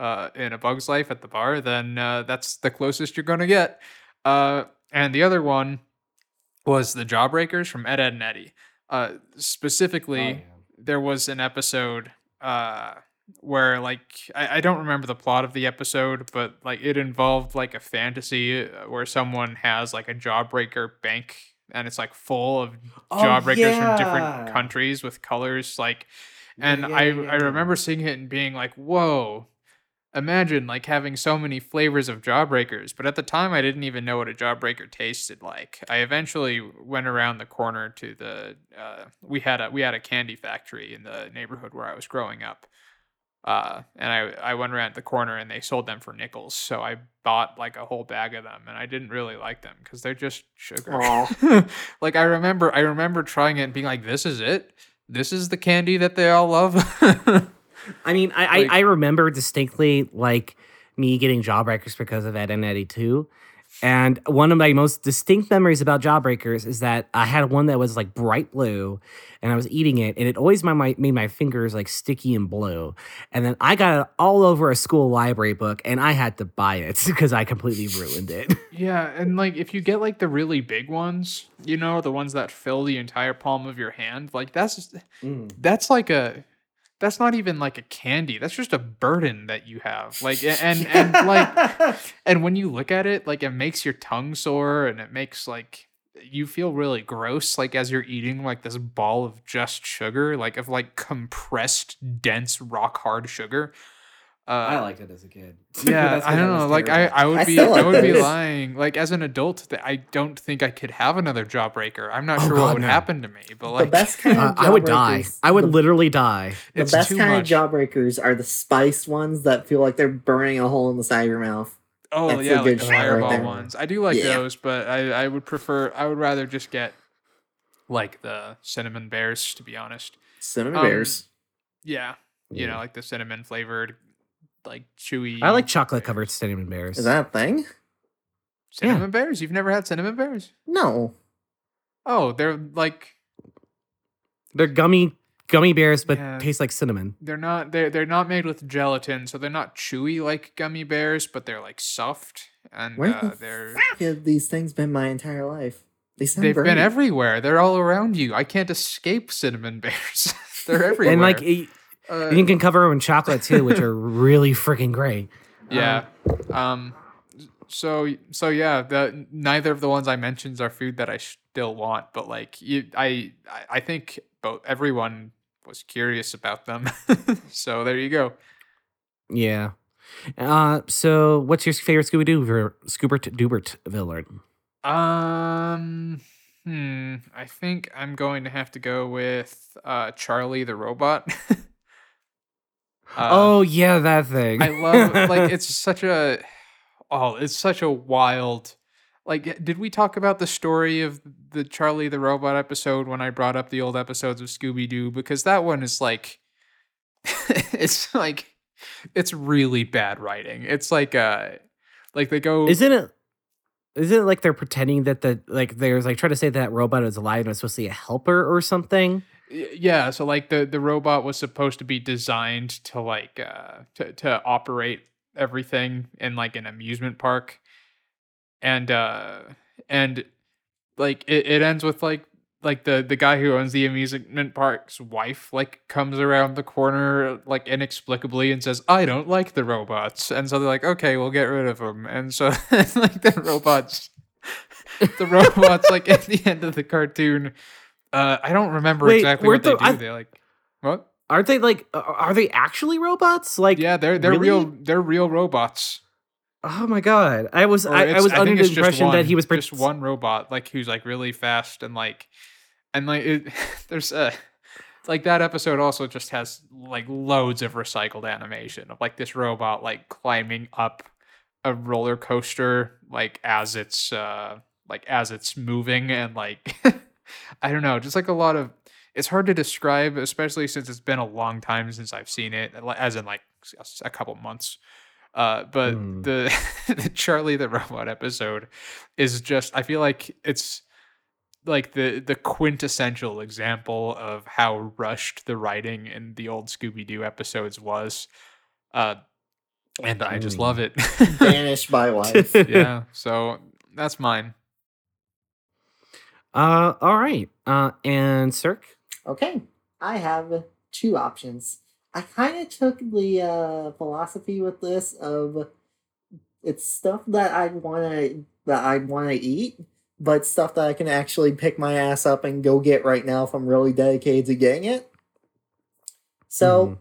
uh, in A Bug's Life at the bar, then uh, that's the closest you're gonna get. Uh, and the other one was the Jawbreakers from Ed, Edd and Eddy. Uh, specifically, there was an episode uh, where like I, I don't remember the plot of the episode, but like it involved like a fantasy uh, where someone has like a Jawbreaker bank and it's like full of Oh, Jawbreakers from different countries with colors like and Yeah, I yeah, I remember seeing it and being like, "Whoa, imagine like having so many flavors of jawbreakers but at the time i didn't even know what a jawbreaker tasted like. I eventually went around the corner to the uh, we had a we had a candy factory in the neighborhood where i was growing up uh, and I, I went around the corner and they sold them for nickels so i bought like a whole bag of them and i didn't really like them because they're just sugar. *laughs* Like i remember i remember trying it and being like this is it? This is the candy that they all love *laughs* I mean, I, Like- I I remember distinctly like me getting jawbreakers because of Ed and Eddy too, And one of my most distinct memories about Jawbreakers is that I had one that was like bright blue and I was eating it and it always made my, made my fingers like sticky and blue. And then I got it all over a school library book and I had to buy it *laughs* because I completely ruined it. *laughs* Yeah, and like if you get like the really big ones, you know, the ones that fill the entire palm of your hand, like that's mm. that's like a that's not even like a candy. That's just a burden that you have. Like and *laughs* and like and when you look at it, like it makes your tongue sore and it makes like you feel really gross like as you're eating like this ball of just sugar, like of like compressed dense rock hard sugar. Uh, I liked it as a kid. *laughs* yeah, I don't know. Like I, I would I be, still I like would be lying. Like as an adult, that I don't think I could have another jawbreaker. I'm not Oh, sure God, what would no. happen to me, but the like best *laughs* kind Uh, of I would die. I would the, literally die. the it's best too kind much. of jawbreakers are the spiced ones that feel like they're burning a hole in the side of your mouth. oh that's a yeah, like good the shot right ones. I do like Yeah. those, but I, I would prefer. I would rather just get like the cinnamon bears, to be honest. Cinnamon Um, bears. Yeah, you know, like the cinnamon flavored, like chewy. I like chocolate covered cinnamon bears. Is that a thing? cinnamon bears. You've never had cinnamon bears? No. Oh, they're like They're gummy gummy bears, but Yeah. taste like cinnamon. They're not they're they're not made with gelatin, so they're not chewy like gummy bears, but they're like soft and Where uh, the they're fuck have these things been my entire life? They sound they've great. been everywhere. They're all around you. I can't escape cinnamon *laughs* bears. they're everywhere. And like y- Uh, you can cover them in chocolate too, which are *laughs* really freaking great. yeah. Um so so yeah, the neither of the ones I mentioned are food that I still want, but like you I I- I think both everyone was curious about them. *laughs* so there you go. Yeah. Uh, so what's your favorite Scooby Doo Scoobert Doobert villain? Um, hmm. I think I'm going to have to go with uh, Charlie the robot. *laughs* Uh, oh yeah, that thing. I love like *laughs* it's such a oh, it's such a wild. Like, did we talk about the story of the Charlie the robot episode when I brought up the old episodes of Scooby Doo? Because that one is like, *laughs* it's like, it's really bad writing. It's like, uh, like they go. Isn't it? Isn't it like they're pretending that the like there's like trying to say that robot is alive and it's supposed to be a helper or something? Yeah so like the the robot was supposed to be designed to like uh to, to operate everything in like an amusement park. And uh and like it, it ends with like like the the guy who owns the amusement park's wife like comes around the corner like inexplicably and says i don't like the robots. And so they're like okay we'll get rid of them and so *laughs* like the robots *laughs* the robots like at the end of the cartoon uh i don't remember Wait, exactly what they the- do I- they like what Aren't they like? Are they actually robots? Like yeah they're they're really? real they're real robots Oh my god! I was I, I was under the impression that he was just one robot, like who's like really fast and like, and like it, *laughs* there's uh like that episode also just has like loads of recycled animation of like this robot like climbing up a roller coaster like as it's uh like as it's moving and like *laughs* I don't know, just like a lot of it's hard to describe, especially since it's been a long time since I've seen it, as in like a couple months. Uh, but Hmm. the *laughs* the Charlie the Robot episode is just I feel like it's like the the quintessential example of how rushed the writing in the old Scooby Doo episodes was. Uh, and I just Hmm. love it. *laughs* Banished by life. yeah, so that's mine. Uh, all right. Uh, and Cirque. Okay, I have two options. I kind of took the uh, philosophy with this of it's stuff that I'd want to that I'd want to eat, but stuff that I can actually pick my ass up and go get right now if I'm really dedicated to getting it. So, Mhm.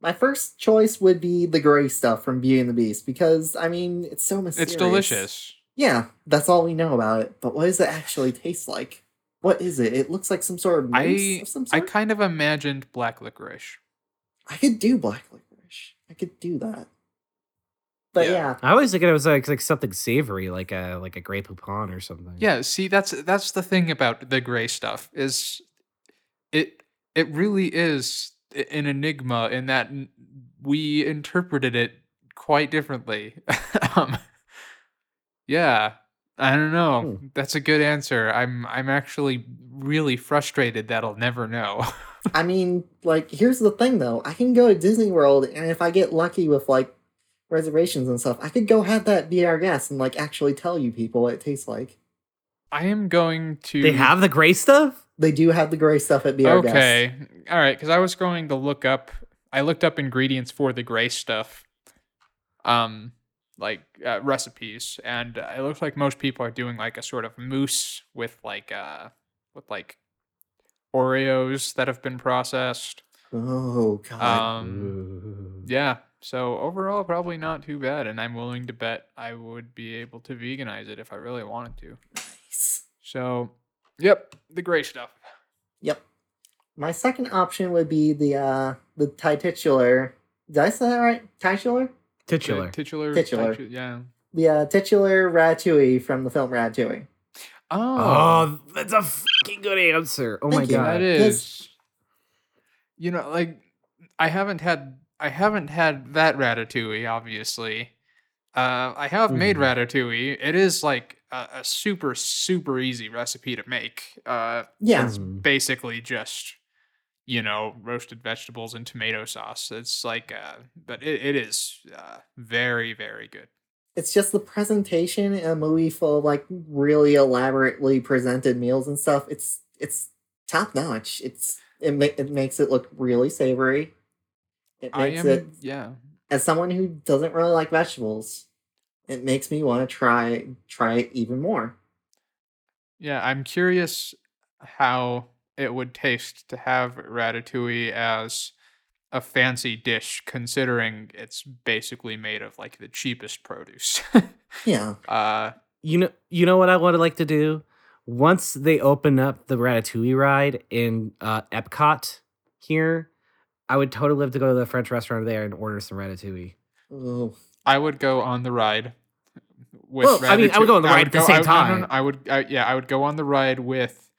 my first choice would be the gray stuff from Beauty and the Beast because I mean it's so mysterious. It's delicious. Yeah, that's all we know about it. But what does it actually taste like? What is it? It looks like some sort of mousse I of some I kind of imagined black licorice. I could do black licorice. I could do that. But Yeah. yeah, I always think it was like like something savory, like a like a Grey Poupon or something. Yeah, see that's that's the thing about the gray stuff is it it really is an enigma in that we interpreted it quite differently. *laughs* um yeah. I don't know. Hmm. That's a good answer. I'm I'm actually really frustrated that I'll never know. *laughs* I mean, like, here's the thing though. I can go to Disney World, and if I get lucky with like reservations and stuff, I could go have that be our guest and like actually tell you people what it tastes like. I am going to They have the gray stuff? They do have the gray stuff at Be Our Guest. Okay. All right, cuz I was going to look up I looked up ingredients for the gray stuff. Um like uh, recipes and uh, it looks like most people are doing like a sort of mousse with like uh with like Oreos that have been processed. Oh god. Um Yeah. So overall, probably not too bad, and I'm willing to bet I would be able to veganize it if I really wanted to. Nice. So, yep, the gray stuff. Yep. My second option would be the uh the titular. Did I say that right? Titular? The Titular. titular. Titular. titu- yeah. The uh, titular Ratatouille from the film Ratatouille. Oh, Oh, that's a fucking good answer. Oh my you. god. that Yes. is. You know, like I haven't had I haven't had that ratatouille. Obviously, uh, I have made Mhm. ratatouille. It is like a, a super super easy recipe to make. Uh, Yeah. It's Mhm. basically just, you know, roasted vegetables and tomato sauce. It's like, uh, but it, it is uh, very, very good. It's just the presentation in a movie full of like really elaborately presented meals and stuff. It's it's top notch. It's it, ma- it makes it look really savory. It I makes am, it yeah. as someone who doesn't really like vegetables, it makes me want to try try it even more. Yeah, I'm curious how it would taste to have ratatouille as a fancy dish, considering it's basically made of like the cheapest produce. *laughs* Yeah. uh, You know, you know what I would like to do once they open up the Ratatouille ride in uh, Epcot here. I would totally love to go to the French restaurant there and order some Ratatouille. Oh. I would go on the ride. With Well, I mean, I would go on the ride at the same I would- no, no, no, time. I would, I, yeah, I would go on the ride with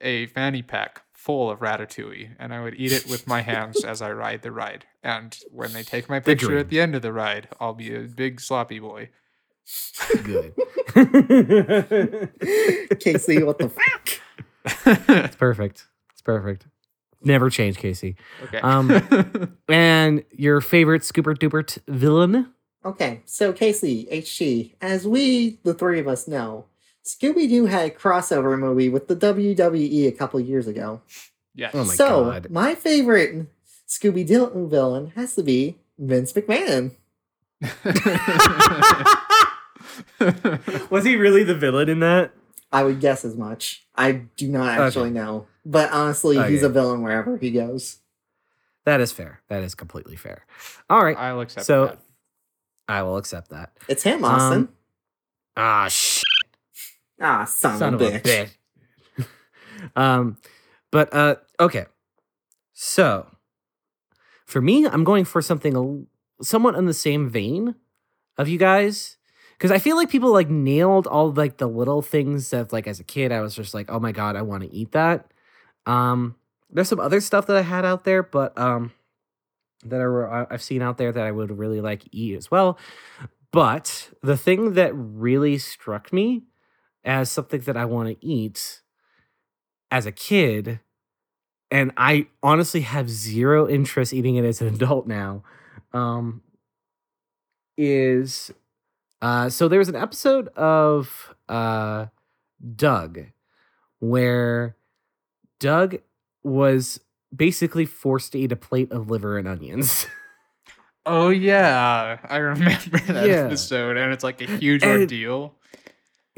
a fanny pack full of ratatouille, and I would eat it with my hands *laughs* as I ride the ride. And when they take my picture dream. at the end of the ride, I'll be a big sloppy boy. Good. *laughs* *laughs* Casey, what the fuck? it's perfect. It's perfect. Never change, Casey. okay. Um, And your favorite Scooper Dupert villain? Okay, so Casey, HT, as we, the three of us, know, Scooby Doo had a crossover movie with the WWE a couple years ago. yes. Oh my so, God. my favorite Scooby Doo villain has to be Vince McMahon. *laughs* Was he really the villain in that? I would guess as much. I do not Okay. actually know. But honestly, he's a villain wherever he goes. That is fair. That is completely fair. All right. I'll accept So that. I will accept that. It's him, Austin. Um, Ah, shit. Ah, son, son of a bitch. *laughs* um, but uh, okay. So, for me, I'm going for something somewhat in the same vein of you guys, because I feel like people like nailed all like the little things that like as a kid I was just like, oh my god, I want to eat that. Um, there's some other stuff that I had out there, but um, that I, I've seen out there that I would really like eat as well. But the thing that really struck me as something that I want to eat as a kid, and I honestly have zero interest eating it as an *laughs* adult now, um, is uh, so there was an episode of uh, Doug where Doug was basically forced to eat a plate of liver and onions. *laughs* Oh yeah, I remember that Yeah. episode, and it's like a huge And- ordeal.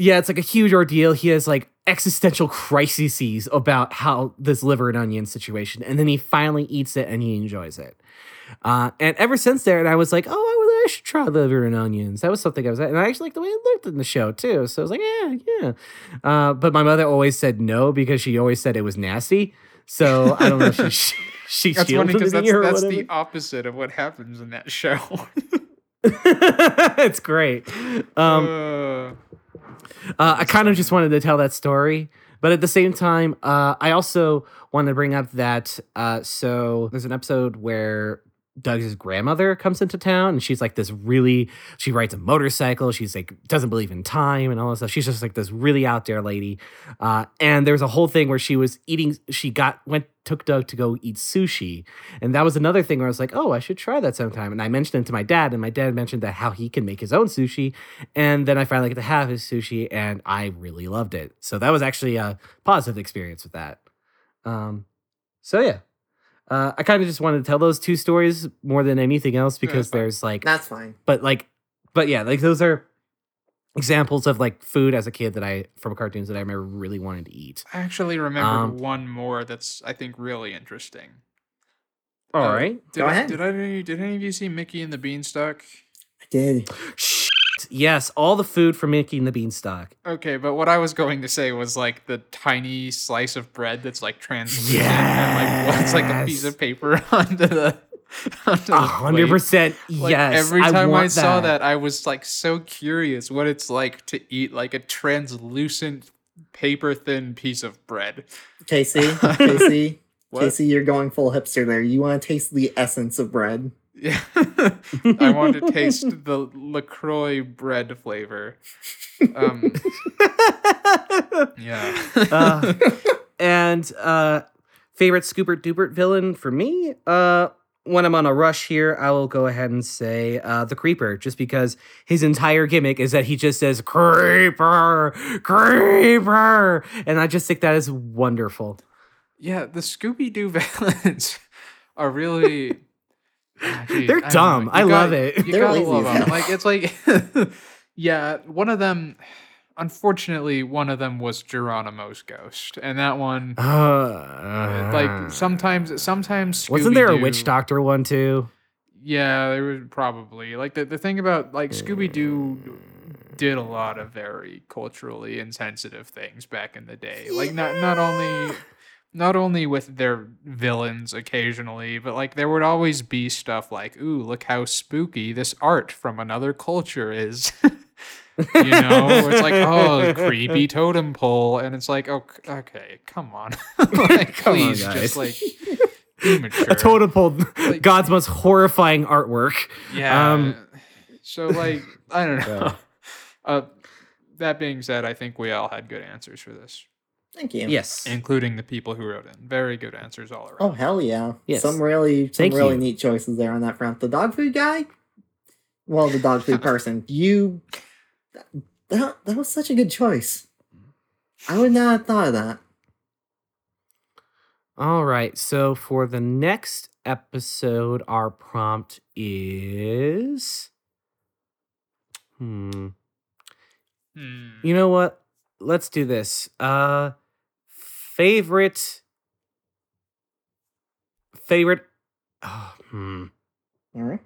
Yeah, it's like a huge ordeal. He has like existential crises about how this liver and onion situation, and then he finally eats it and he enjoys it. Uh, and ever since there, and I was like, oh, I, I should try liver and onions. That was something I was, at. and I actually like the way it looked in the show too. So I was like, yeah, yeah. Uh, but my mother always said no because she always said it was nasty. So I don't know if she *laughs* she, That's funny because that's, that's the opposite of what happens in that show. *laughs* it's great. Um, Uh, Uh, I kind of just wanted to tell that story, but at the same time, uh, I also want to bring up that uh, so there's an episode where Doug's grandmother comes into town and she's like this really she rides a motorcycle. She's like doesn't believe in time and all this stuff. She's just like this really out there lady. Uh, and was a whole thing where she was eating she got went took Doug to go eat sushi. And that was another thing where I was like oh I should try that sometime. And I mentioned it to my dad and my dad mentioned that how he can make his own sushi. And then I finally get to have his sushi and I really loved it. So that was actually a positive experience with that. Um, so yeah uh, I kind of just wanted to tell those two stories more than anything else because fine. there's like, That's fine. but like, but yeah, like those are examples of like food as a kid that I from cartoons that I remember really wanted to eat. I actually remember Um, one more that's I think really interesting. All Uh, right, Did Go I, ahead. Did I? Did any of you see Mickey and the Beanstalk? I did. Shit. yes, all the food for Mickey and the Beanstalk. Okay, but what I was going to say was like the tiny slice of bread that's like translucent and like what's like a piece of paper *laughs* onto the A hundred plate. percent. Like, Yes. Every time I, want saw that, I was like so curious what it's like to eat like a translucent, paper thin piece of bread. Casey, *laughs* Casey, What? Casey, you're going full hipster there. You want to taste the essence of bread. Yeah. I want to taste the LaCroix bread flavor. Um, yeah. uh, and uh, favorite Scoopert Dupert villain for me. Uh, when I'm on a rush here, I will go ahead and say uh, the Creeper, just because his entire gimmick is that he just says Creeper, Creeper, and I just think that is wonderful. Yeah, the Scooby Doo *laughs* villains are really. Ah, geez, They're I dumb. You I love it. You They're gotta lazy love them. Like it's like, *laughs* yeah, one of them. Unfortunately, one of them was Geronimo's ghost, and that one, Uh, like sometimes, sometimes wasn't there a witch doctor one too? Yeah, there was probably like the the thing about like Scooby Doo did a lot of very culturally insensitive things back in the day. Like not not only not only with their villains occasionally, but like there would always be stuff like, "Ooh, look how spooky this art from another culture is." *laughs* you know, it's like, *laughs* "Oh, creepy totem pole," and it's like, "Oh, okay, come on, *laughs* like, Come on, please, guys. just like. A totem pole, Like- God's most horrifying artwork. Yeah. Um, so like I don't know. Yeah. Uh, that being said, I think we all had good answers for this, Thank you. Yes. including the people who wrote in. Very good answers all around. Oh hell yeah! Yes. Some really, some Thank really you. neat choices there on that front. The dog food guy, well, the dog food *laughs* person. You, that that was such a good choice. I would not have thought of that. All right. So for the next episode, our prompt is. Hmm. Hmm. You know what? Let's do this. Uh, favorite. Favorite. Oh, hmm. All right.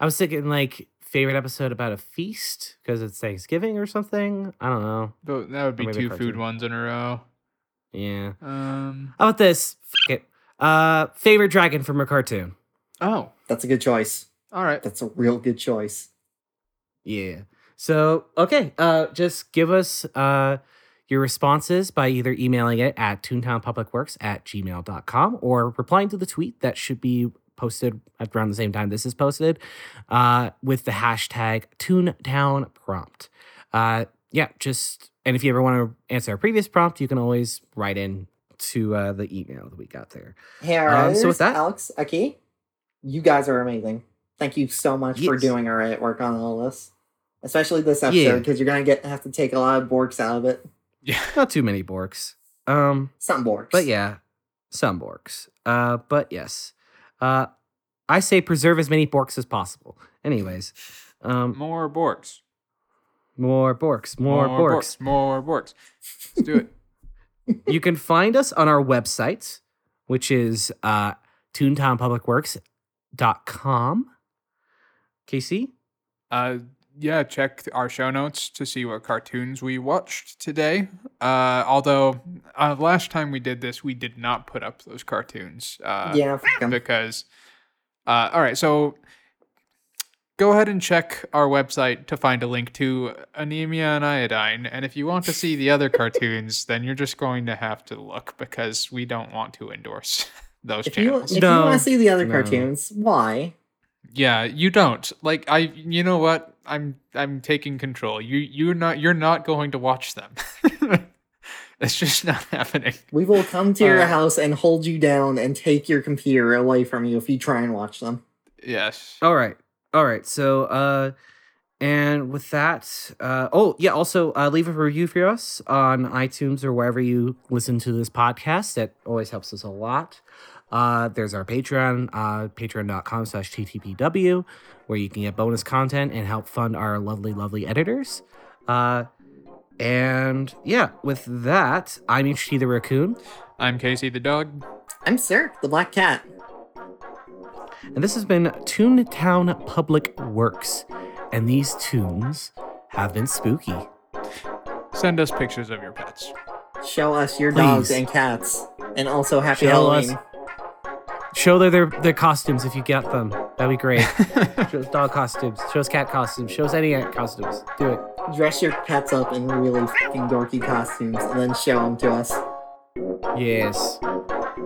I was thinking like favorite episode about a feast because it's Thanksgiving or something. I don't know. Tho- That would be two cartoon. food ones in a row. Yeah. Um. How about this? F- it. Uh, favorite dragon from a cartoon. Oh. That's a good choice. All right. That's a real good choice. Yeah. So, okay, uh, just give us uh, your responses by either emailing it at toontownpublicworks at gmail.com or replying to the tweet that should be posted at around the same time this is posted uh, with the hashtag toontownprompt. Uh, yeah, just, and if you ever want to answer a previous prompt, you can always write in to uh, the email that we got there. Hey, Um, so with that- Alex, Aki, you guys are amazing. Thank you so much for Yes. doing our work on all this, especially this episode because you're gonna get have to take a lot of borks out of it. Yeah. Not too many borks. Um, Some borks, But yeah, some borks. Uh, but yes, uh, I say preserve as many borks as possible. Anyways, um, More borks. more borks, more, borks. More borks. Let's do it. *laughs* *laughs* you can find us on our website, which is uh, toontownpublicworks.com. Casey, Uh, yeah, check our show notes to see what cartoons we watched today. Uh, although uh, last time we did this, we did not put up those cartoons. Uh, yeah, because uh, all right so go ahead and check our website to find a link to anemia and iodine and if you want to see the other cartoons *laughs* then you're just going to have to look because we don't want to endorse *laughs* those if you channels if you want to see the other No. cartoons, why? Yeah, you don't. Like I you know what? I'm I'm taking control. You you're not you're not going to watch them. *laughs* it's just not happening. We will come to your Uh, house and hold you down and take your computer away from you if you try and watch them. Yes. All right. All right. So, uh, and with that, uh, oh, yeah, also uh, leave a review for us on iTunes or wherever you listen to this podcast. That always helps us a lot. Uh, there's our Patreon, uh, patreon.com slash TTPW, where you can get bonus content and help fund our lovely, lovely editors. Uh, and yeah, with that, I'm HT the Raccoon, I'm Casey the dog. I'm Sir, the Black Cat. and this has been Toontown Public Works. And these tunes have been spooky. Send us pictures of your pets. Show us your dogs and cats. And also happy Show us- Halloween. Show their, their their costumes if you get them. That'd be great. *laughs* show us dog costumes. Show us cat costumes. Show us any costumes. Do it. Dress your pets up in really fucking dorky costumes and then show them to us. Yes.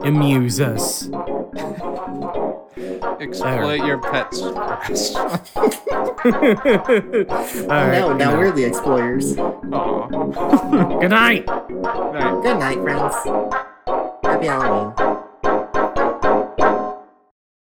Amuse us. Exploit your pets for us. *laughs* All Oh right, no, now night. we're the explorers. Aw. *laughs* Good night. Night. Good night, friends. Happy Halloween.